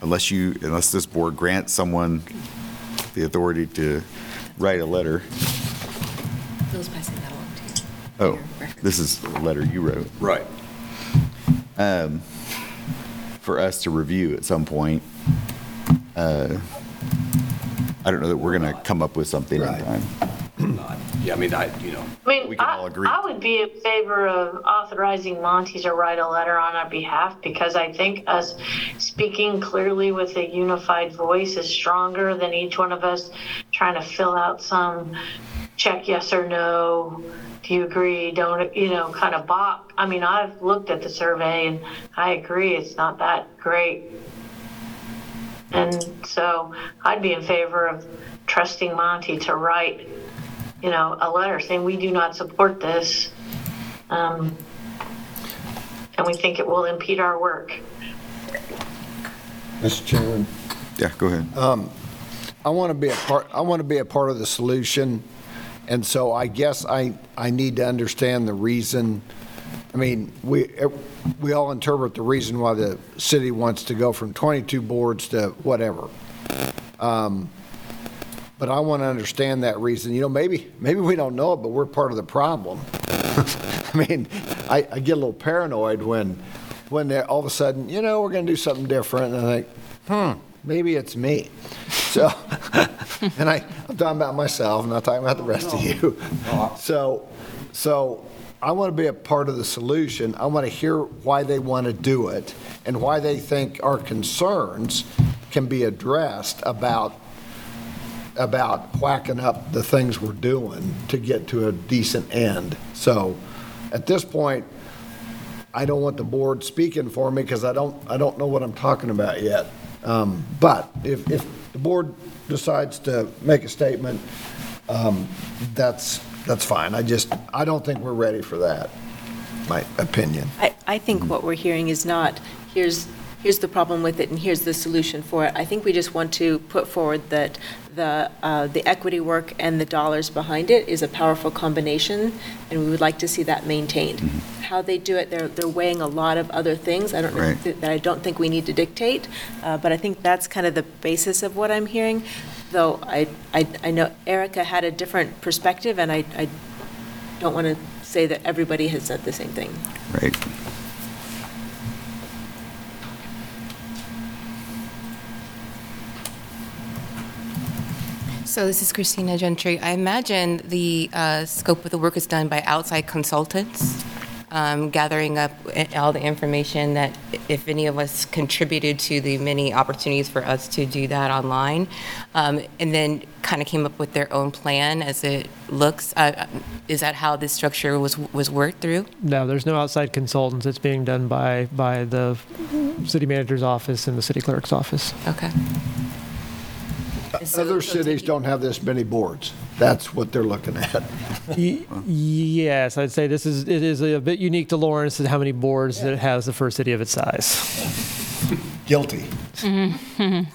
unless you, unless this board grants someone the authority to write a letter. Bill's passing that along to you. Oh, this is a letter you wrote. Right. Um, For us to review at some point. Uh, I don't know that we're going to come up with something in time. Yeah, I mean, I, you know. I mean, We can I, all agree. I would be in favor of authorizing Monty to write a letter on our behalf because I think us speaking clearly with a unified voice is stronger than each one of us trying to fill out some check yes or no. Do you agree? Don't, you know, kind of box. I mean, I've looked at the survey and I agree it's not that great. And so I'd be in favor of trusting Monty to write you know, a letter saying we do not support this. Um, and we think it will impede our work. Mr. Chairman, Yeah, go ahead. I want to be a part, I want to be a part of the solution, and so I guess I, I need to understand the reason. I mean, we, we all interpret the reason why the city wants to go from 22 boards to whatever. Um, But I want to understand that reason. You know, maybe, maybe we don't know it, but we're part of the problem. I mean, I, I get a little paranoid when, when they're all of a sudden, you know, we're going to do something different, and I think, hmm, maybe it's me. So, and I, I'm talking about myself, I'm not talking about the rest of you. So, so I want to be a part of the solution. I want to hear why they want to do it and why they think our concerns can be addressed about, about whacking up the things we're doing to get to a decent end. So at this point, I don't want the board speaking for me because I don't, I don't know what I'm talking about yet. Um, But if, if, the board decides to make a statement, um, that's, that's fine. I just, I don't think we're ready for that, my opinion. I, I think what we're hearing is not, here's, here's the problem with it and here's the solution for it. I think we just want to put forward that the, uh, the equity work and the dollars behind it is a powerful combination, and we would like to see that maintained. How they do it, they're, they're weighing a lot of other things. I don't know, Right. that that I don't think we need to dictate, uh, but I think that's kind of the basis of what I'm hearing. Though I, I, I know Erica had a different perspective, and I, I don't want to say that everybody has said the same thing. Right. So this is Christina Gentry. I imagine the uh, scope of the work is done by outside consultants, um, gathering up all the information that if any of us contributed to the many opportunities for us to do that online, um, and then kind of came up with their own plan as it looks. Uh, Is that how this structure was, was worked through? No, there's no outside consultants. It's being done by, by the city manager's office and the city clerk's office. Okay. Other cities don't have this many boards. That's what they're looking at. Y- Yes, I'd say this is, it is a bit unique to Lawrence and how many boards that it has the first city of its size. Guilty.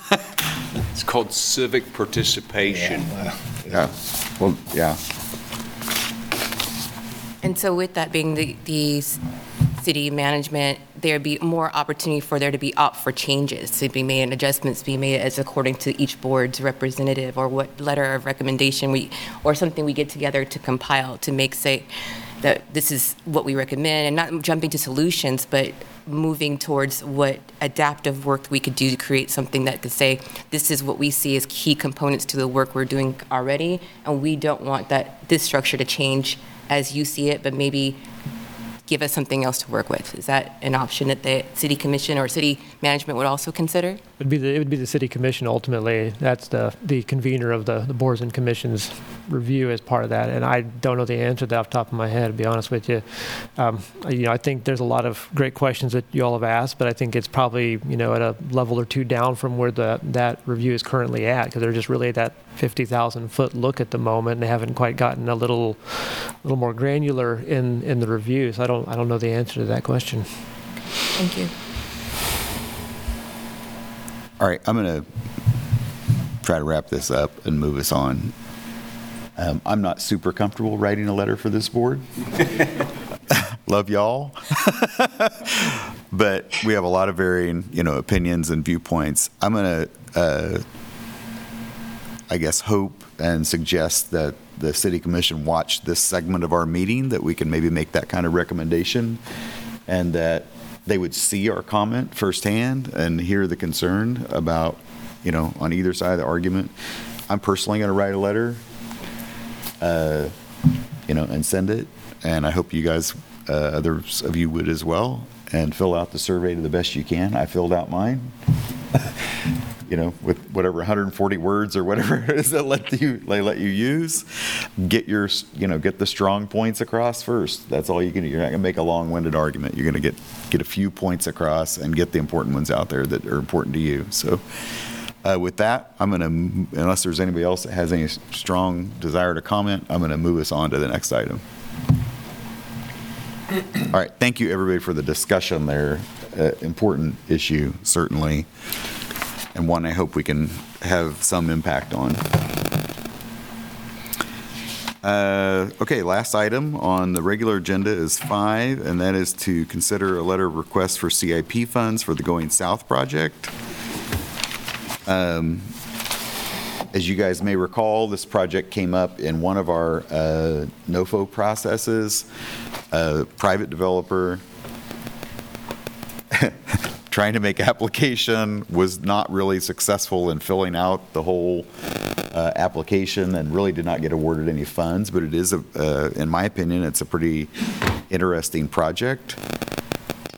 It's called civic participation. Yeah, well, yeah. And so with that being the, the s- city management, there'd be more opportunity for there to be opt for changes, to be made and adjustments be made as according to each board's representative or what letter of recommendation we, or something we get together to compile to make say that this is what we recommend and not jumping to solutions, but moving towards what adaptive work we could do to create something that could say, this is what we see as key components to the work we're doing already, and we don't want that, this structure to change as you see it, but maybe give us something else to work with. Is that an option that the city commission or city management would also consider? It'd be the, it would be the city commission ultimately. That's the, the convener of the, the boards and commissions review as part of that. And I don't know the answer to that off the top of my head, to be honest with you. Um, you know, I think there's a lot of great questions that you all have asked, but I think it's probably, you know, at a level or two down from where the, that review is currently at, because they're just really at that 50,000 foot look at the moment. and They haven't quite gotten a little, little more granular in, in the review. So I don't, I don't know the answer to that question. Thank you. All right, I'm going to try to wrap this up and move us on. Um, I'm not super comfortable writing a letter for this board. Love y'all. but we have a lot of varying, you know, opinions and viewpoints. I'm going to, uh, I guess, hope and suggest that the city commission watch this segment of our meeting, that we can maybe make that kind of recommendation, and that they would see our comment firsthand and hear the concern about, you know, on either side of the argument. I'm personally going to write a letter, uh, you know, and send it, and I hope you guys, uh, others of you would as well, and fill out the survey to the best you can. I filled out mine. you know, with whatever 140 words or whatever it is that let you they let you use. Get your, you know, get the strong points across first. That's all you can do. You're not going to make a long-winded argument. You're going to get get a few points across and get the important ones out there that are important to you. So. Uh, with that, I'm going to, unless there's anybody else that has any strong desire to comment, I'm going to move us on to the next item. All right, thank you everybody for the discussion there. Uh, important issue, certainly and one I hope we can have some impact on. Uh, Okay, last item on the regular agenda is five, and that is to consider a letter of request for CIP funds for the Going South project. Um, As you guys may recall, this project came up in one of our uh, NOFO processes. A private developer trying to make application, was not really successful in filling out the whole uh, application and really did not get awarded any funds, but it is, a, uh, in my opinion, it's a pretty interesting project.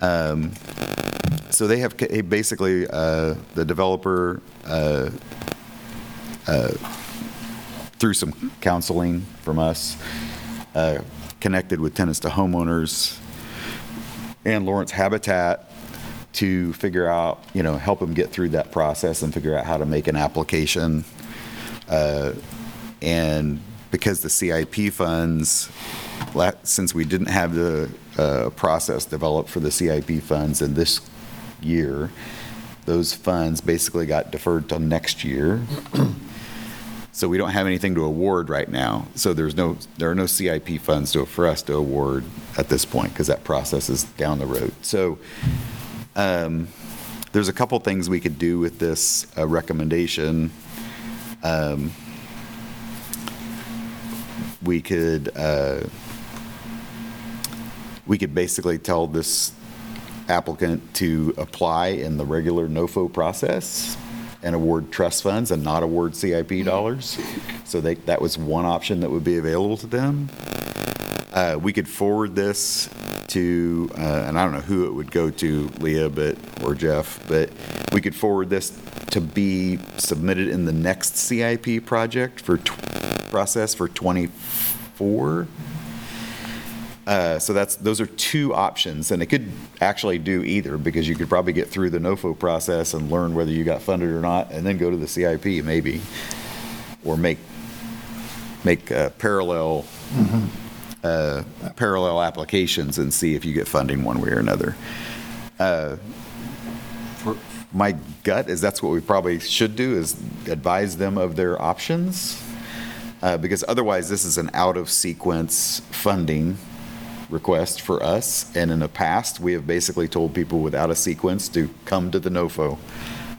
Um, So they have, basically, uh, the developer, uh, uh, through some counseling from us, uh, connected with tenants to homeowners and Lawrence Habitat to figure out, you know, help them get through that process and figure out how to make an application. Uh, And because the CIP funds, since we didn't have the uh, process developed for the CIP funds in this year, those funds basically got deferred till next year. So we don't have anything to award right now. So there's no, there are no CIP funds to, for us to award at this point because that process is down the road. So um, there's a couple things we could do with this uh, recommendation. Um, We could, uh, we could basically tell this applicant to apply in the regular NOFO process and award trust funds and not award CIP dollars. So they, that was one option that would be available to them. Uh, We could forward this to, uh, and I don't know who it would go to, Leah, but, or Jeff, but we could forward this to be submitted in the next CIP project for, process for '24. Uh, So that's, those are two options, and it could actually do either, because you could probably get through the NOFO process and learn whether you got funded or not, and then go to the CIP maybe, or make, make parallel, uh, parallel applications and see if you get funding one way or another. Uh, My gut is that's what we probably should do, is advise them of their options, uh, because otherwise, this is an out-of-sequence funding request for us, and in the past, we have basically told people without a sequence to come to the NOFO.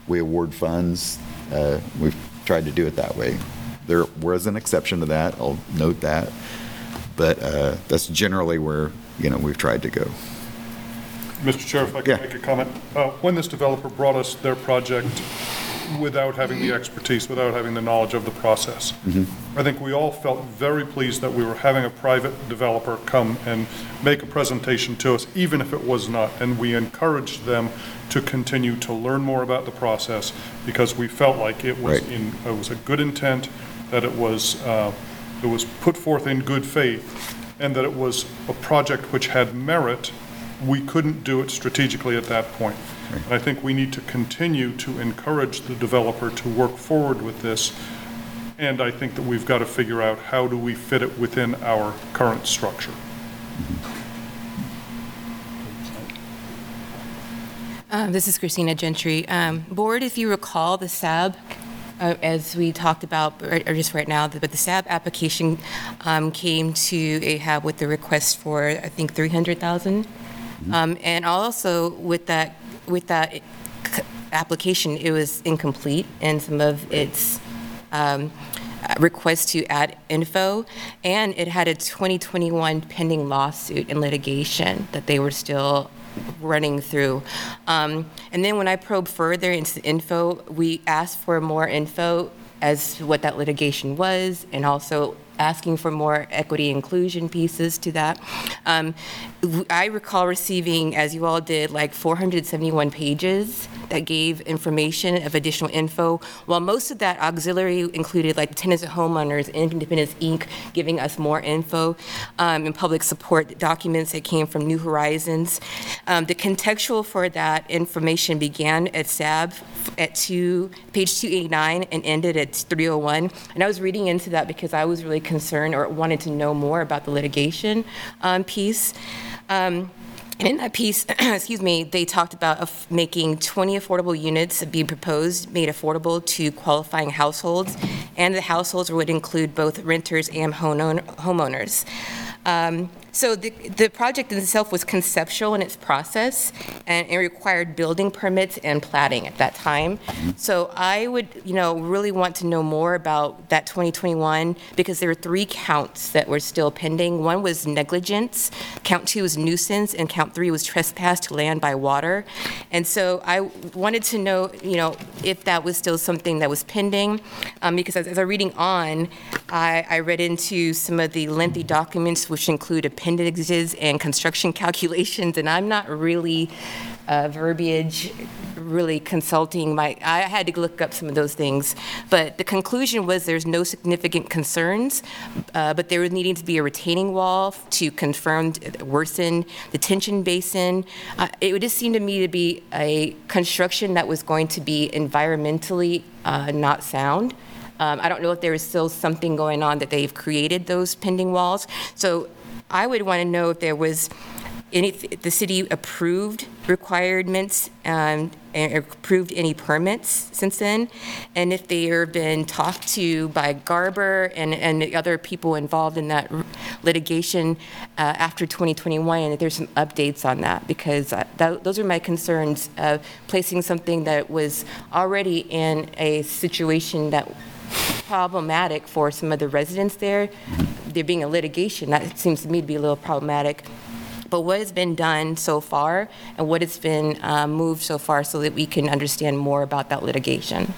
We award funds, uh, we've tried to do it that way. There was an exception to that, I'll note that, but uh, that's generally where, you know, we've tried to go. Mr. Chair, if I Yeah. could make a comment. Uh, When this developer brought us their project without having the expertise, without having the knowledge of the process, I think we all felt very pleased that we were having a private developer come and make a presentation to us, even if it was not. And we encouraged them to continue to learn more about the process because we felt like it was Right. in, it was a good intent, that it was, uh, it was put forth in good faith, and that it was a project which had merit. We couldn't do it strategically at that point. And I think we need to continue to encourage the developer to work forward with this. And I think that we've got to figure out how do we fit it within our current structure. Um, This is Christina Gentry. Um, Board, if you recall, the SAB, uh, as we talked about, or or just right now, but the SAB application um, came to AHAB with the request for, I think, 300,000. Um, And also with that, with that c- application, it was incomplete in some of its um, uh, requests to add info, and it had a 2021 pending lawsuit and litigation that they were still running through. Um, And then when I probe further into the info, we asked for more info as to what that litigation was, and also asking for more equity inclusion pieces to that. Um, I recall receiving, as you all did, like 471 pages that gave information of additional info, while most of that auxiliary included like tenants and homeowners, Independence Inc. giving us more info, um, and public support documents that came from New Horizons. Um, The contextual for that information began at SAB at two, page 289 and ended at 301. And I was reading into that because I was really concerned or wanted to know more about the litigation um, piece. Um, and in that piece, excuse me, they talked about of making 20 affordable units be proposed, made affordable to qualifying households, and the households would include both renters and homeowner- homeowners. Um, So the, the project in itself was conceptual in its process, and it required building permits and platting at that time. So I would, you know, really want to know more about that 2021, because there were three counts that were still pending. One was negligence, count two was nuisance, and count three was trespass to land by water. And so I wanted to know, you know, if that was still something that was pending, um, because as, as I'm reading on, I, I read into some of the lengthy documents, which include a appendages and construction calculations, and I'm not really uh, verbiage really consulting my i had to look up some of those things. But the conclusion was there's no significant concerns uh, but there was needing to be a retaining wall to confirm worsen detention basin. Uh, it would just seem to me to be a construction that was going to be environmentally uh, not sound. Um, I don't know if there is still something going on that they've created those pending walls. So I would want to know if there was any, the city approved requirements um, and approved any permits since then, and if they have been talked to by Garber and, and the other people involved in that litigation uh, after 2021, and if there's some updates on that, because uh, those are my concerns of placing something that was already in a situation that problematic for some of the residents there. There being a litigation, that seems to me to be a little problematic. But what has been done so far and what has been uh, moved so far so that we can understand more about that litigation?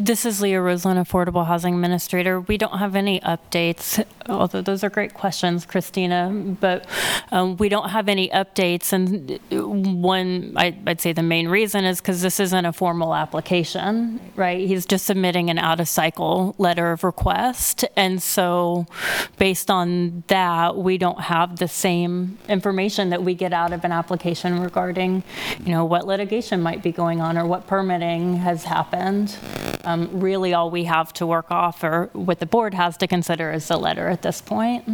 This is Leah Roslin, Affordable Housing Administrator. We don't have any updates, although those are great questions, Christina, but um, we don't have any updates. And one, I, I'd say the main reason is because this isn't a formal application, right? He's just submitting an out of cycle letter of request. And so, based on that, we don't have the same information that we get out of an application regarding, you know, what litigation might be going on or what permitting has happened. Um, really, all we have to work off, or what the board has to consider, is the letter at this point.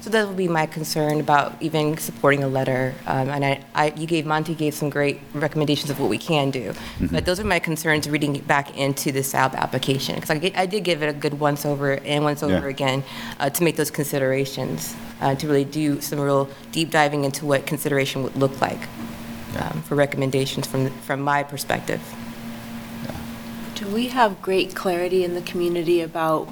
So that would be my concern about even supporting a letter. Um, and I, I, you gave Monty gave some great recommendations of what we can do, but those are my concerns reading it back into the SALB application because I, I did give it a good once over and once over Yeah. again uh, to make those considerations uh, to really do some real deep diving into what consideration would look like um, for recommendations from from my perspective. Do we have great clarity in the community about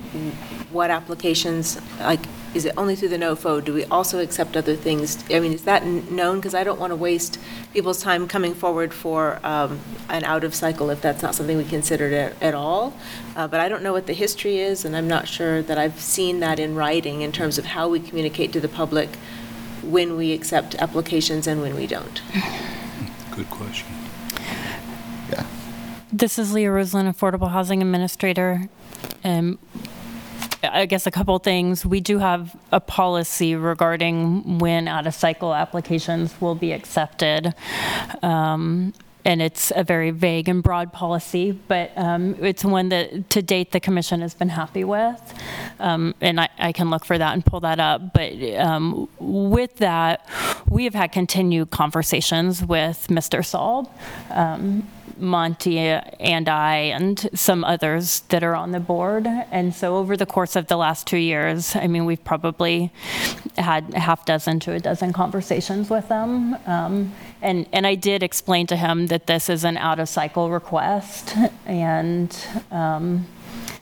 what applications, like, is it only through the NOFO? Do we also accept other things? I mean, is that kn- known? Because I don't want to waste people's time coming forward for um, an out-of-cycle if that's not something we considered at at all. Uh, But I don't know what the history is, and I'm not sure that I've seen that in writing in terms of how we communicate to the public when we accept applications and when we don't. Good question. This is Leah Roslin, Affordable Housing Administrator. Um, I guess a couple things. We do have a policy regarding when out-of-cycle applications will be accepted. Um, And it's a very vague and broad policy, but um, it's one that, to date, the commission has been happy with. Um, And I I can look for that and pull that up. But um, with that, we have had continued conversations with Mr. Saul. Monty and I and some others that are on the board. And so over the course of the last two years, I mean, we've probably had half dozen to a dozen conversations with them. Um, and, and I did explain to him that this is an out of cycle request. And um,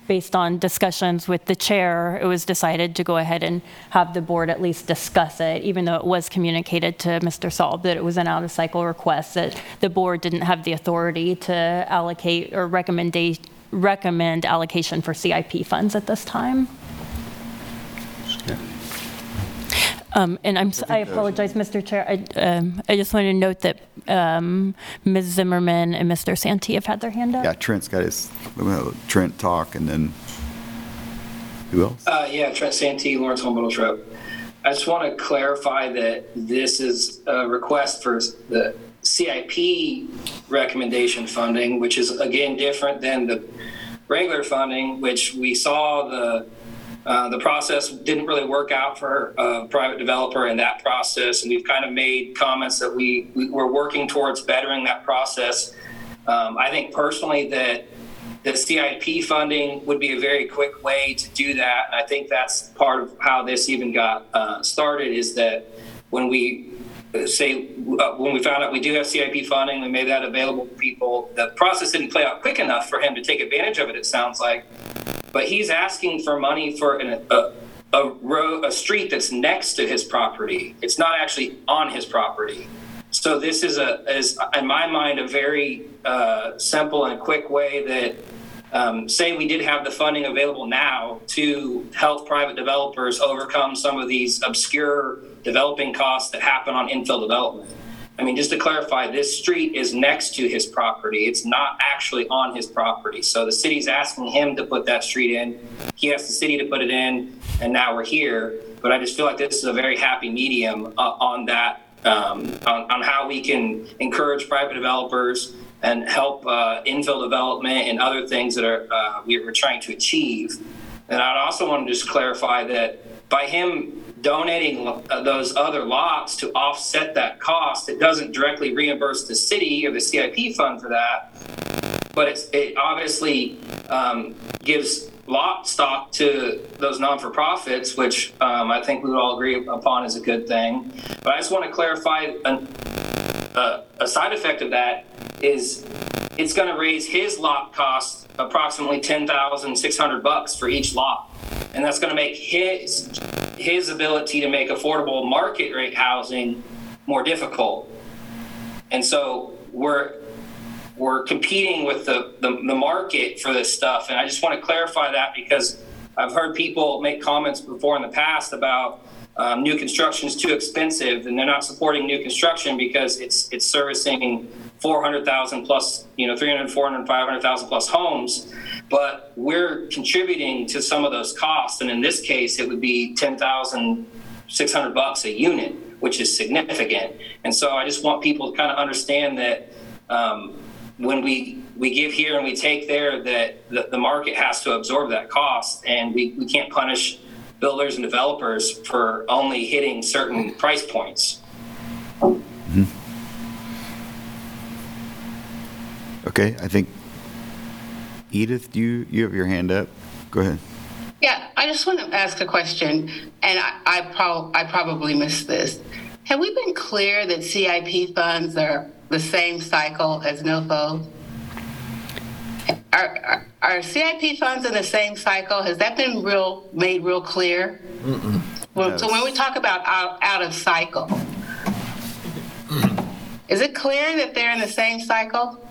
based on discussions with the chair, it was decided to go ahead and have the board at least discuss it, even though it was communicated to Mr. Saul that it was an out-of-cycle request, that the board didn't have the authority to allocate or recommend, recommend allocation for CIP funds at this time. Um, And I'm, s- I apologize, Mr. Chair, I, um, I just wanted to note that um, Ms. Zimmerman and Mr. Santee have had their hand up. Yeah, Trent's got his, well, Trent talk, and then, who else? Uh, yeah, Trent Santee, Lawrence Home Builders. I just want to clarify that this is a request for the CIP recommendation funding, which is again different than the regular funding, which we saw the uh, the process didn't really work out for a private developer in that process, and we've kind of made comments that we, we we're working towards bettering that process. Um, I think personally that the CIP funding would be a very quick way to do that. And I think that's part of how this even got uh, started is that when we uh, say, uh, when we found out we do have CIP funding, we made that available to people, the process didn't play out quick enough for him to take advantage of it, it sounds like. But he's asking for money for an, a, a road, a street that's next to his property. It's not actually on his property. So this is a, is in my mind, a very uh, simple and quick way that um, say we did have the funding available now to help private developers overcome some of these obscure developing costs that happen on infill development. I mean, just to clarify, this street is next to his property. It's not actually on his property. So the city's asking him to put that street in. He asked the city to put it in, and now we're here. But I just feel like this is a very happy medium uh, on that, um, on, on how we can encourage private developers and help uh, infill development and other things that are uh, we- we're trying to achieve. And I'd also want to just clarify that by him donating uh, those other lots to offset that cost, it doesn't directly reimburse the city or the CIP fund for that, but it obviously um, gives lot stock to those non-for-profits, which um, I think we would all agree upon is a good thing. But I just want to clarify an, uh, a side effect of that is it's going to raise his lot cost approximately 10,600 bucks for each lot. And that's going to make his his ability to make affordable market rate housing more difficult. And so we're we're competing with the, the, the market for this stuff. And I just want to clarify that because I've heard people make comments before in the past about um, new construction is too expensive and they're not supporting new construction because it's it's servicing 400,000 plus, you know, 300, 400, 500,000 plus homes. But we're contributing to some of those costs. And in this case, it would be 10,600 bucks a unit, which is significant. And so I just want people to kind of understand that um, when we we give here and we take there, that the, the market has to absorb that cost, and we, we can't punish builders and developers for only hitting certain price points. Mm-hmm. Okay, I think, Edith, you, you have your hand up. Go ahead. Yeah, I just want to ask a question, and I, I, prob- I probably missed this. Have we been clear that CIP funds are the same cycle as NOFO? Are, are, are CIP funds in the same cycle? Has that been real made real clear? Well, So when we talk about out, out of cycle, is it clear that they're in the same cycle?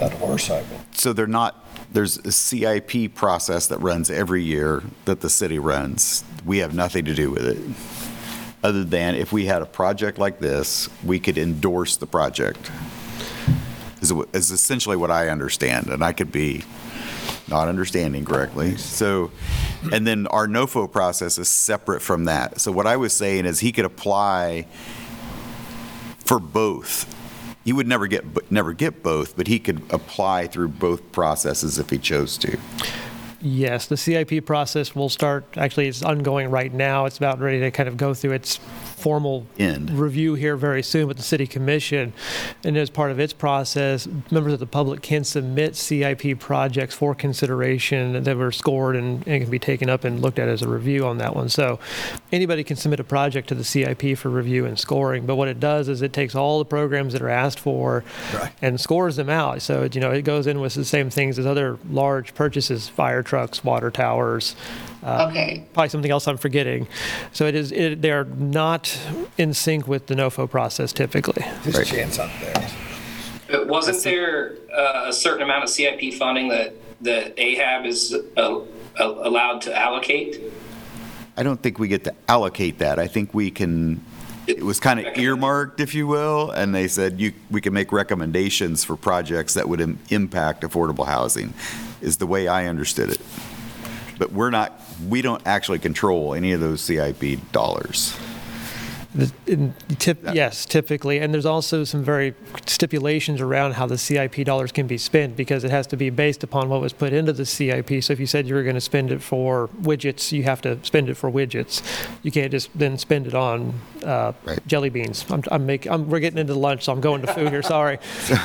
Out of our cycle. So they're not, there's a CIP process that runs every year that the city runs. We have nothing to do with it. Other than if we had a project like this, we could endorse the project. Is, is essentially what I understand, and I could be not understanding correctly. So, and then our NOFO process is separate from that. So what I was saying is he could apply for both. He would never get, never get both, but he could apply through both processes if he chose to. Yes, the CIP process will start, actually, it's ongoing right now. It's about ready to kind of go through its formal End. review here very soon with the city commission. And as part of its process, members of the public can submit CIP projects for consideration that were scored and, and can be taken up and looked at as a review on that one. So anybody can submit a project to the CIP for review and scoring. But what it does is it takes all the programs that are asked for and scores them out. So, it- you know, it goes in with the same things as other large purchases, fire trucks, water towers. Uh, Okay. Probably something else I'm forgetting. So it is, it, they're not in sync with the NOFO process typically. Just a chance up there. But wasn't there uh, a certain amount of CIP funding that, that AHAB is uh, uh, allowed to allocate? I don't think we get to allocate that. I think we can, it was kind of earmarked, if you will, and they said you, we can make recommendations for projects that would im- impact affordable housing, is the way I understood it. But we're not, we don't actually control any of those CIP dollars. The- in tip, yes, typically, and there's also some very stipulations around how the CIP dollars can be spent because it has to be based upon what was put into the CIP. So if you said you were going to spend it for widgets, you have to spend it for widgets. You can't just then spend it on uh, jelly beans. I'm, I'm making, I'm, we're getting into lunch, so I'm going to food here. Sorry.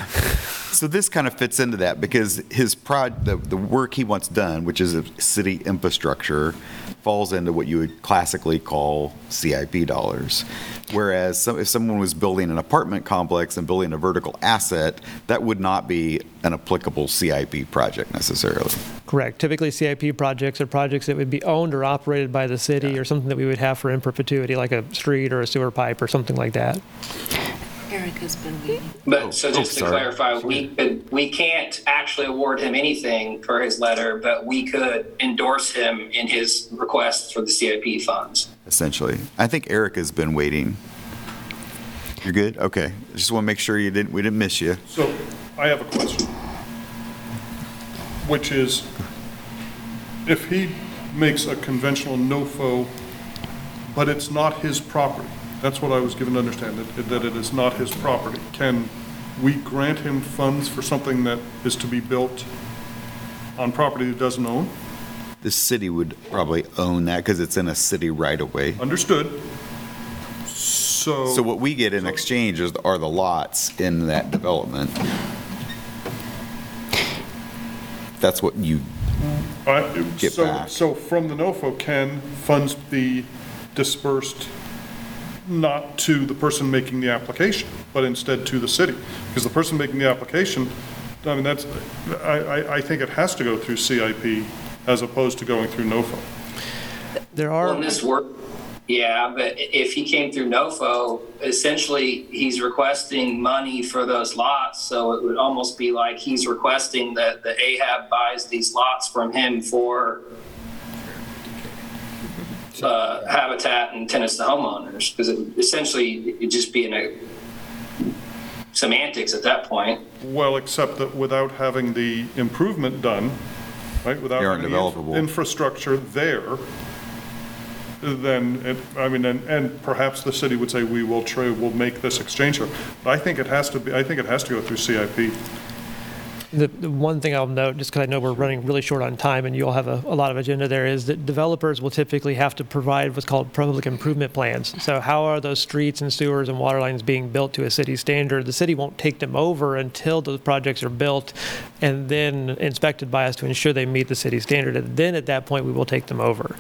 So this kind of fits into that because his prod, the, the work he wants done, which is a city infrastructure, falls into what you would classically call CIP dollars. Whereas some, if someone was building an apartment complex and building a vertical asset, that would not be an applicable CIP project necessarily. Correct. Typically, CIP projects are projects that would be owned or operated by the city or something that we would have for in perpetuity, like a street or a sewer pipe or something like that. Erica's been waiting. But so oh, just to sorry. clarify, we could, we can't actually award him anything for his letter, but we could endorse him in his request for the CIP funds. essentially. I think Erica's been waiting. You're good? Okay. Just want to make sure you didn't, we didn't miss you. So I have a question, which is, if he makes a conventional NOFO, but it's not his property, that's what I was given to understand, that, that it is not his property, can we grant him funds for something that is to be built on property he doesn't own? The city would probably own that because it's in a city right away. Understood. So. So what we get in exchange is, are the lots in that development. That's what you, Get so, back. so from the NOFO, can funds be dispersed not to the person making the application, but instead to the city? Because the person making the application, I mean, that's, I, I, I think it has to go through CIP as opposed to going through NOFO. There are, in this work, yeah, but if he came through NOFO, essentially, he's requesting money for those lots. So it would almost be like he's requesting that the AHAB buys these lots from him for uh, Habitat and tenants to homeowners, because essentially, it'd just be in a semantics at that point. Well, except that without having the improvement done, right, without They aren't any inf- developable. infrastructure there, then, it- I mean, and, and perhaps the city would say, we will trade, we'll make this exchange here. But I think it has to be, I think it has to go through CIP. The, the one thing I'll note, just because I know we're running really short on time and you all have a, a lot of agenda there, is that developers will typically have to provide what's called public improvement plans. So how are those streets and sewers and water lines being built to a city standard? The city won't take them over until those projects are built and then inspected by us to ensure they meet the city standard. And then at that point, we will take them over.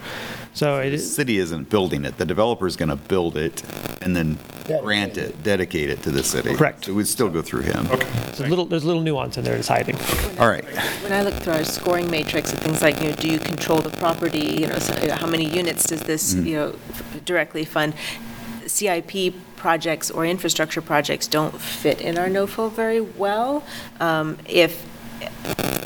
So it the is, city isn't building it. The developer's going to build it and then grant it, dedicate it to the city. Correct. So it would still go through him. there's a little, there's a little nuance in there that's hiding. All right. When I look through our scoring matrix and things like, you know, do you control the property, you know, so, you know, how many units does this, Mm-hmm. you know, f- directly fund? CIP projects or infrastructure projects don't fit in our NOFO very well. Um, If,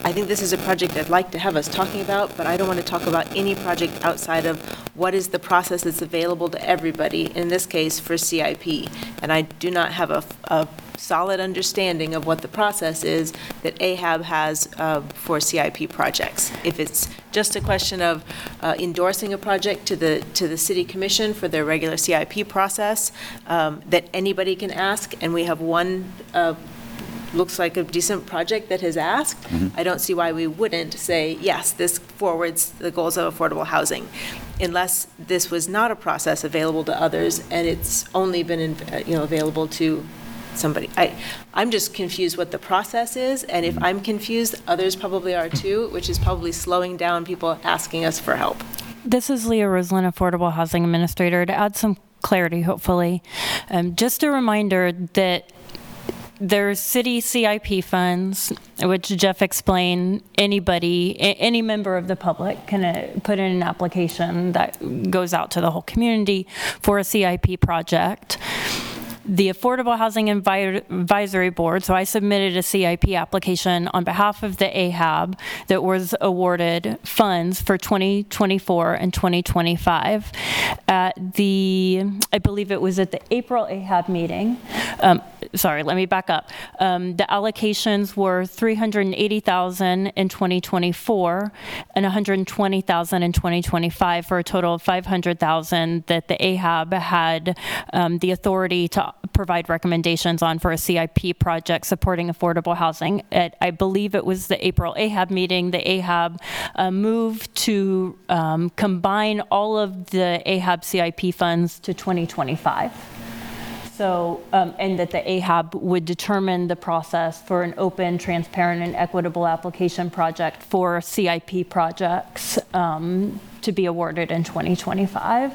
I think this is a project I'd like to have us talking about, but I don't want to talk about any project outside of what is the process that's available to everybody, in this case for CIP. And I do not have a, a solid understanding of what the process is that AHAB has uh, for CIP projects. If it's just a question of uh, endorsing a project to the, to the city commission for their regular CIP process, um, that anybody can ask, and we have one uh, looks like a decent project that has asked, I don't see why we wouldn't say, yes, this forwards the goals of affordable housing, unless this was not a process available to others, and it's only been, in- uh, you know, available to somebody. I, I'm just confused what the process is, and if I'm confused, others probably are too, which is probably slowing down people asking us for help. This is Leah Roslin, Affordable Housing Administrator. To add some clarity, hopefully, um, just a reminder that there's city CIP funds, which Jeff explained, anybody, a- any member of the public can uh, put in an application that goes out to the whole community for a CIP project the Affordable Housing Advisory Board, so I submitted a CIP application on behalf of the AHAB that was awarded funds for 2024 and 2025. At the, I believe it was at the April AHAB meeting, um, sorry, let me back up. Um, The allocations were 380,000 in 2024 and 120,000 in 2025 for a total of 500,000 that the AHAB had um, the authority to provide recommendations on for a CIP project supporting affordable housing. At, I believe it was the April AHAB meeting, the AHAB uh, moved to um, combine all of the AHAB CIP funds to 2025. So, um, and that the AHAB would determine the process for an open, transparent, and equitable application project for CIP projects um, to be awarded in 2025.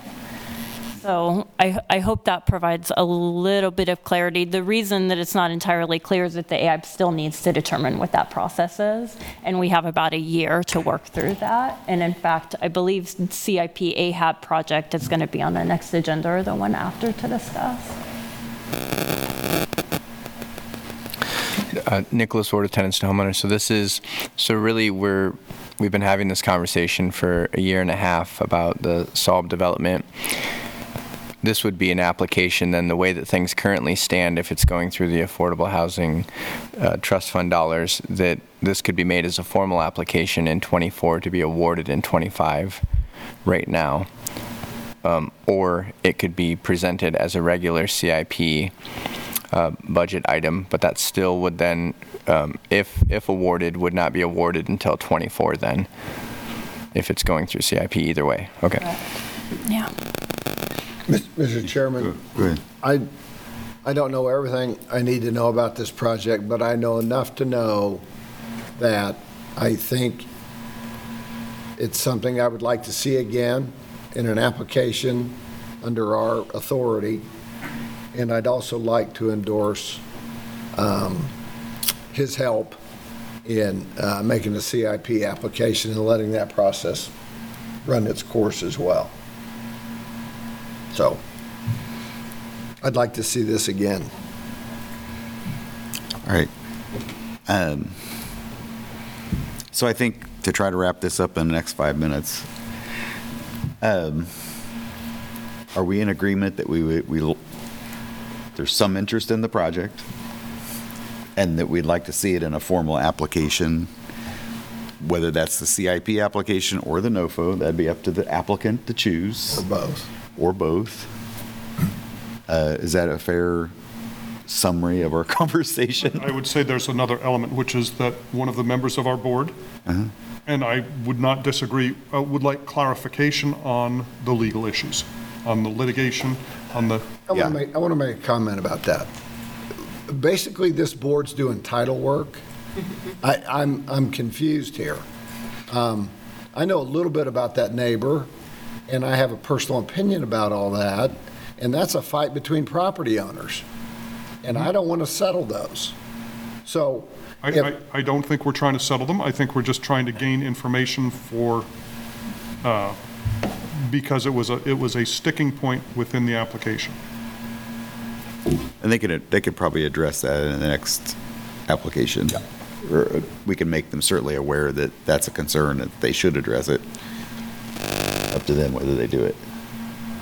So I, I hope that provides a little bit of clarity. The reason that it's not entirely clear is that the AHAB still needs to determine what that process is, and we have about a year to work through that. And in fact, I believe CIP AHAB project is going to be on the next agenda or the one after to discuss. Uh, Nicholas Ward of Tenants to Homeowners. So this is, so really we're, we've been having this conversation for a year and a half about the Solve development. This would be an application, then the way that things currently stand, if it's going through the Affordable Housing uh, Trust Fund dollars, that this could be made as a formal application in '24 to be awarded in '25 right now. Um, Or it could be presented as a regular CIP uh, budget item, but that still would then, um, if, if awarded, would not be awarded until '24 then, if it's going through CIP either way. Okay. Yeah. Mr. Chairman, Go ahead. I, I don't know everything I need to know about this project, but I know enough to know that I think it's something I would like to see again in an application under our authority. And I'd also like to endorse um, his help in uh, making the CIP application and letting that process run its course as well. So I'd like to see this again. All right. Um, So I think to try to wrap this up in the next five minutes, um, are we in agreement that we, we, there's some interest in the project and that we'd like to see it in a formal application, whether that's the CIP application or the NOFO, that'd be up to the applicant to choose. Or both. Or both. Uh, Is that a fair summary of our conversation? I would say there's another element, which is that one of the members of our board, Uh-huh. and I would not disagree, uh, would like clarification on the legal issues, on the litigation, on the, I want to make, I want to make a comment about that. Basically, this board's doing title work. I, I'm, I'm confused here. Um, I know a little bit about that neighbor, and I have a personal opinion about all that, and that's a fight between property owners. And I don't want to settle those. So, I, I, I don't think we're trying to settle them. I think we're just trying to gain information for, uh, because it was a, it was a sticking point within the application. And they could, they could probably address that in the next application. Or uh, we can make them certainly aware that that's a concern, that they should address it. Up to them whether they do it.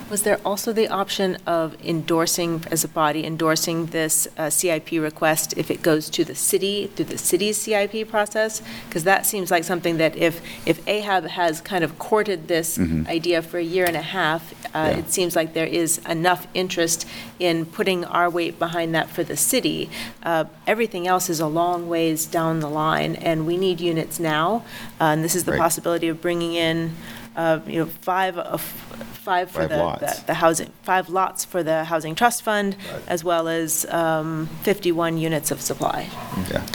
Was there also the option of endorsing, as a body, endorsing this uh, CIP request if it goes to the city, through the city's CIP process? Because that seems like something that if, if AHAB has kind of courted this Mhm. idea for a year and a half, uh, Yeah. it seems like there is enough interest in putting our weight behind that for the city. Uh, Everything else is a long ways down the line, and we need units now. Uh, And this is the Right. possibility of bringing in, uh, you know, five, of five for Five the, lots. the- the housing, five lots for the Housing Trust Fund, as well as um, 51 units of supply. Yeah.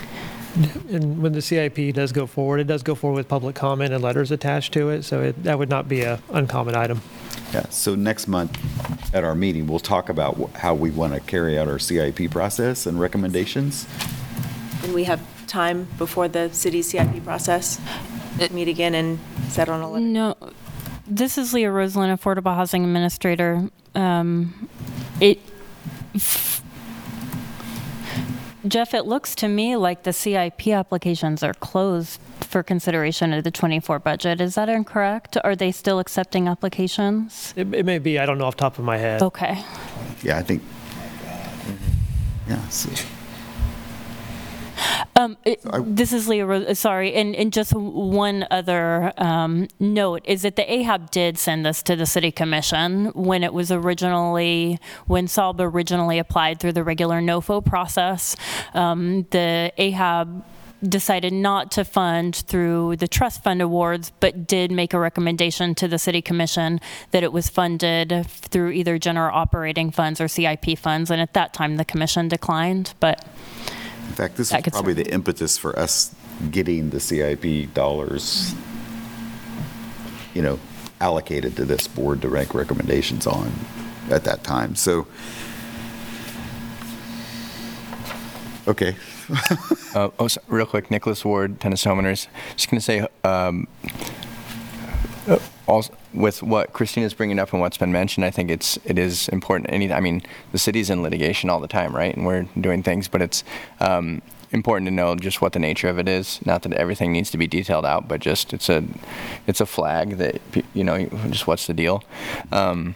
And when the CIP does go forward, it does go forward with public comment and letters attached to it, so it, that would not be a uncommon item. Yeah, so next month at our meeting, we'll talk about wh- how we want to carry out our CIP process and recommendations. And we have time before the city CIP process, meet again and settle on a letter. No, this is Leah Roslin, Affordable Housing Administrator. Um, It, Jeff, it looks to me like the CIP applications are closed for consideration of the 24 budget. Is that incorrect? Are they still accepting applications? It, it may be, I don't know off the top of my head. Okay. Yeah, I think, yeah, so- Um, it- This is Leah, Ro- uh, sorry, and, and just one other um, note is that the AHAB did send this to the city commission when it was originally, when Salb originally applied through the regular NOFO process. Um, The AHAB decided not to fund through the trust fund awards, but did make a recommendation to the city commission that it was funded through either general operating funds or CIP funds, and at that time, the commission declined, but in fact, this That is could probably the impetus for us getting the CIP dollars, you know, allocated to this board to make recommendations on at that time. So, okay. Uh, oh, so- real quick, Nicholas Ward, tennis homeowners. Just going to say, um, uh, also with what Christina's bringing up and what's been mentioned, I think it's it is important. Any, I mean, the city's in litigation all the time, right? And we're doing things, but it's um, important to know just what the nature of it is. Not that everything needs to be detailed out, but just it's a it's a flag that you know just what's the deal. Um,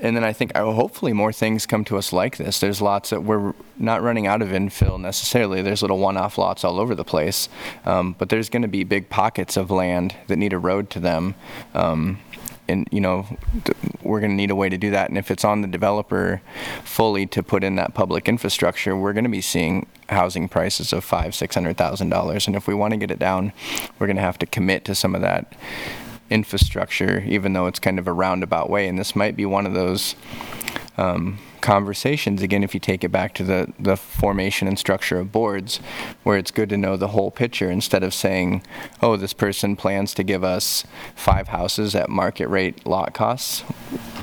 and then I think uh, hopefully more things come to us like this. There's lots that we're not running out of infill necessarily. There's little one-off lots all over the place, um, but there's going to be big pockets of land that need a road to them. Um, and you know, we're going to need a way to do that. And if it's on the developer fully to put in that public infrastructure, we're going to be seeing housing prices of five, six hundred thousand dollars. And if we want to get it down, we're going to have to commit to some of that infrastructure, even though it's kind of a roundabout way. And this might be one of those um, conversations, again, if you take it back to the, the formation and structure of boards, where it's good to know the whole picture instead of saying, oh, this person plans to give us five houses at market rate lot costs.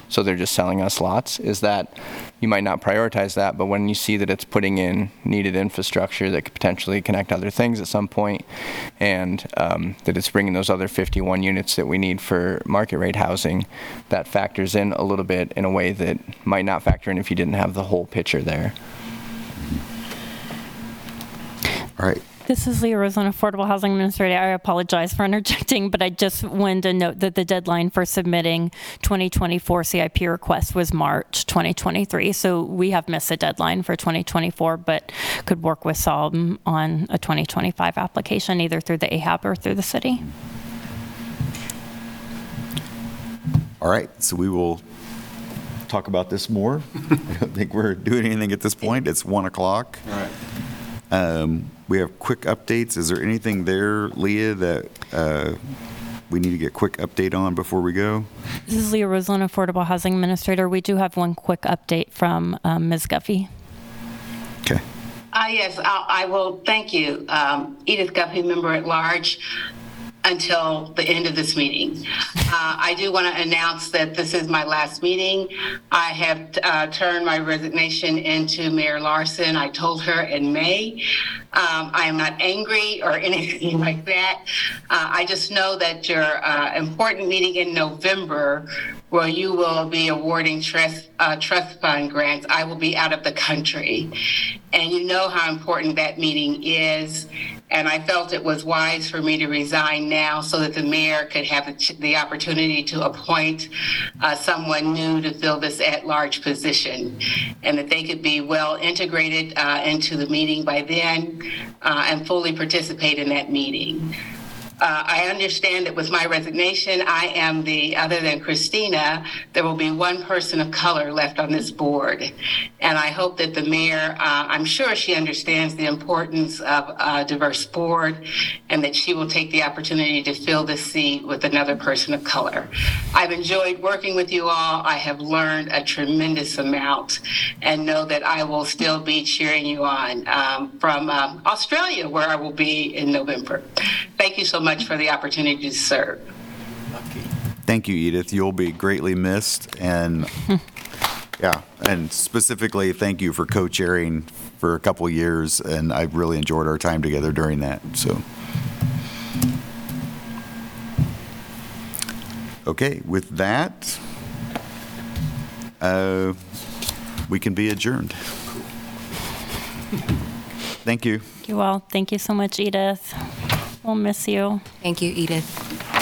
So they're just selling us lots. Is that you might not prioritize that, but when you see that it's putting in needed infrastructure that could potentially connect other things at some point, and um, that it's bringing those other 51 units that we need for market rate housing, that factors in a little bit in a way that might not factor in if you didn't have the whole picture there. All right. This is Leah Roslin, Affordable Housing Administrator. I apologize for interjecting, but I just wanted to note that the deadline for submitting 2024 CIP request was March 2023. So we have missed the deadline for 2024, but could work with SOLM on a 2025 application, either through the AHAB or through the city. All right, so we will talk about this more. I don't think we're doing anything at this point. It's 1 o'clock. All right. Um, We have quick updates. Is there anything there, Leah, that uh, we need to get quick update on before we go? This is Leah Roslin, Affordable Housing Administrator. We do have one quick update from um, Ms. Guffey. Okay. Uh, yes, I, I will. Thank you, um, Edith Guffey, member at large, until the end of this meeting. Uh, I do want to announce that this is my last meeting. I have uh, turned my resignation into Mayor Larsen. I told her in May. Um, I am not angry or anything like that. Uh, I just know that your uh, important meeting in November, where you will be awarding trust uh, trust fund grants, I will be out of the country, and you know how important that meeting is. And I felt it was wise for me to resign now so that the mayor could have the, opportunity to appoint uh, someone new to fill this at large position and that they could be well integrated uh, into the meeting by then uh, and fully participate in that meeting. Uh, I understand that with my resignation, I am the, other than Christina, there will be one person of color left on this board. And I hope that the mayor, uh, I'm sure she understands the importance of a diverse board and that she will take the opportunity to fill this seat with another person of color. I've enjoyed working with you all. I have learned a tremendous amount and know that I will still be cheering you on um, from um, Australia, where I will be in November. Thank you so much for the opportunity to serve. Thank you, Edith. You'll be greatly missed. And yeah, and specifically, thank you for co chairing for a couple years. And I really enjoyed our time together during that. So, okay, with that, uh, we can be adjourned. Thank you. Thank you all. Thank you so much, Edith. We'll miss you. Thank you, Edith.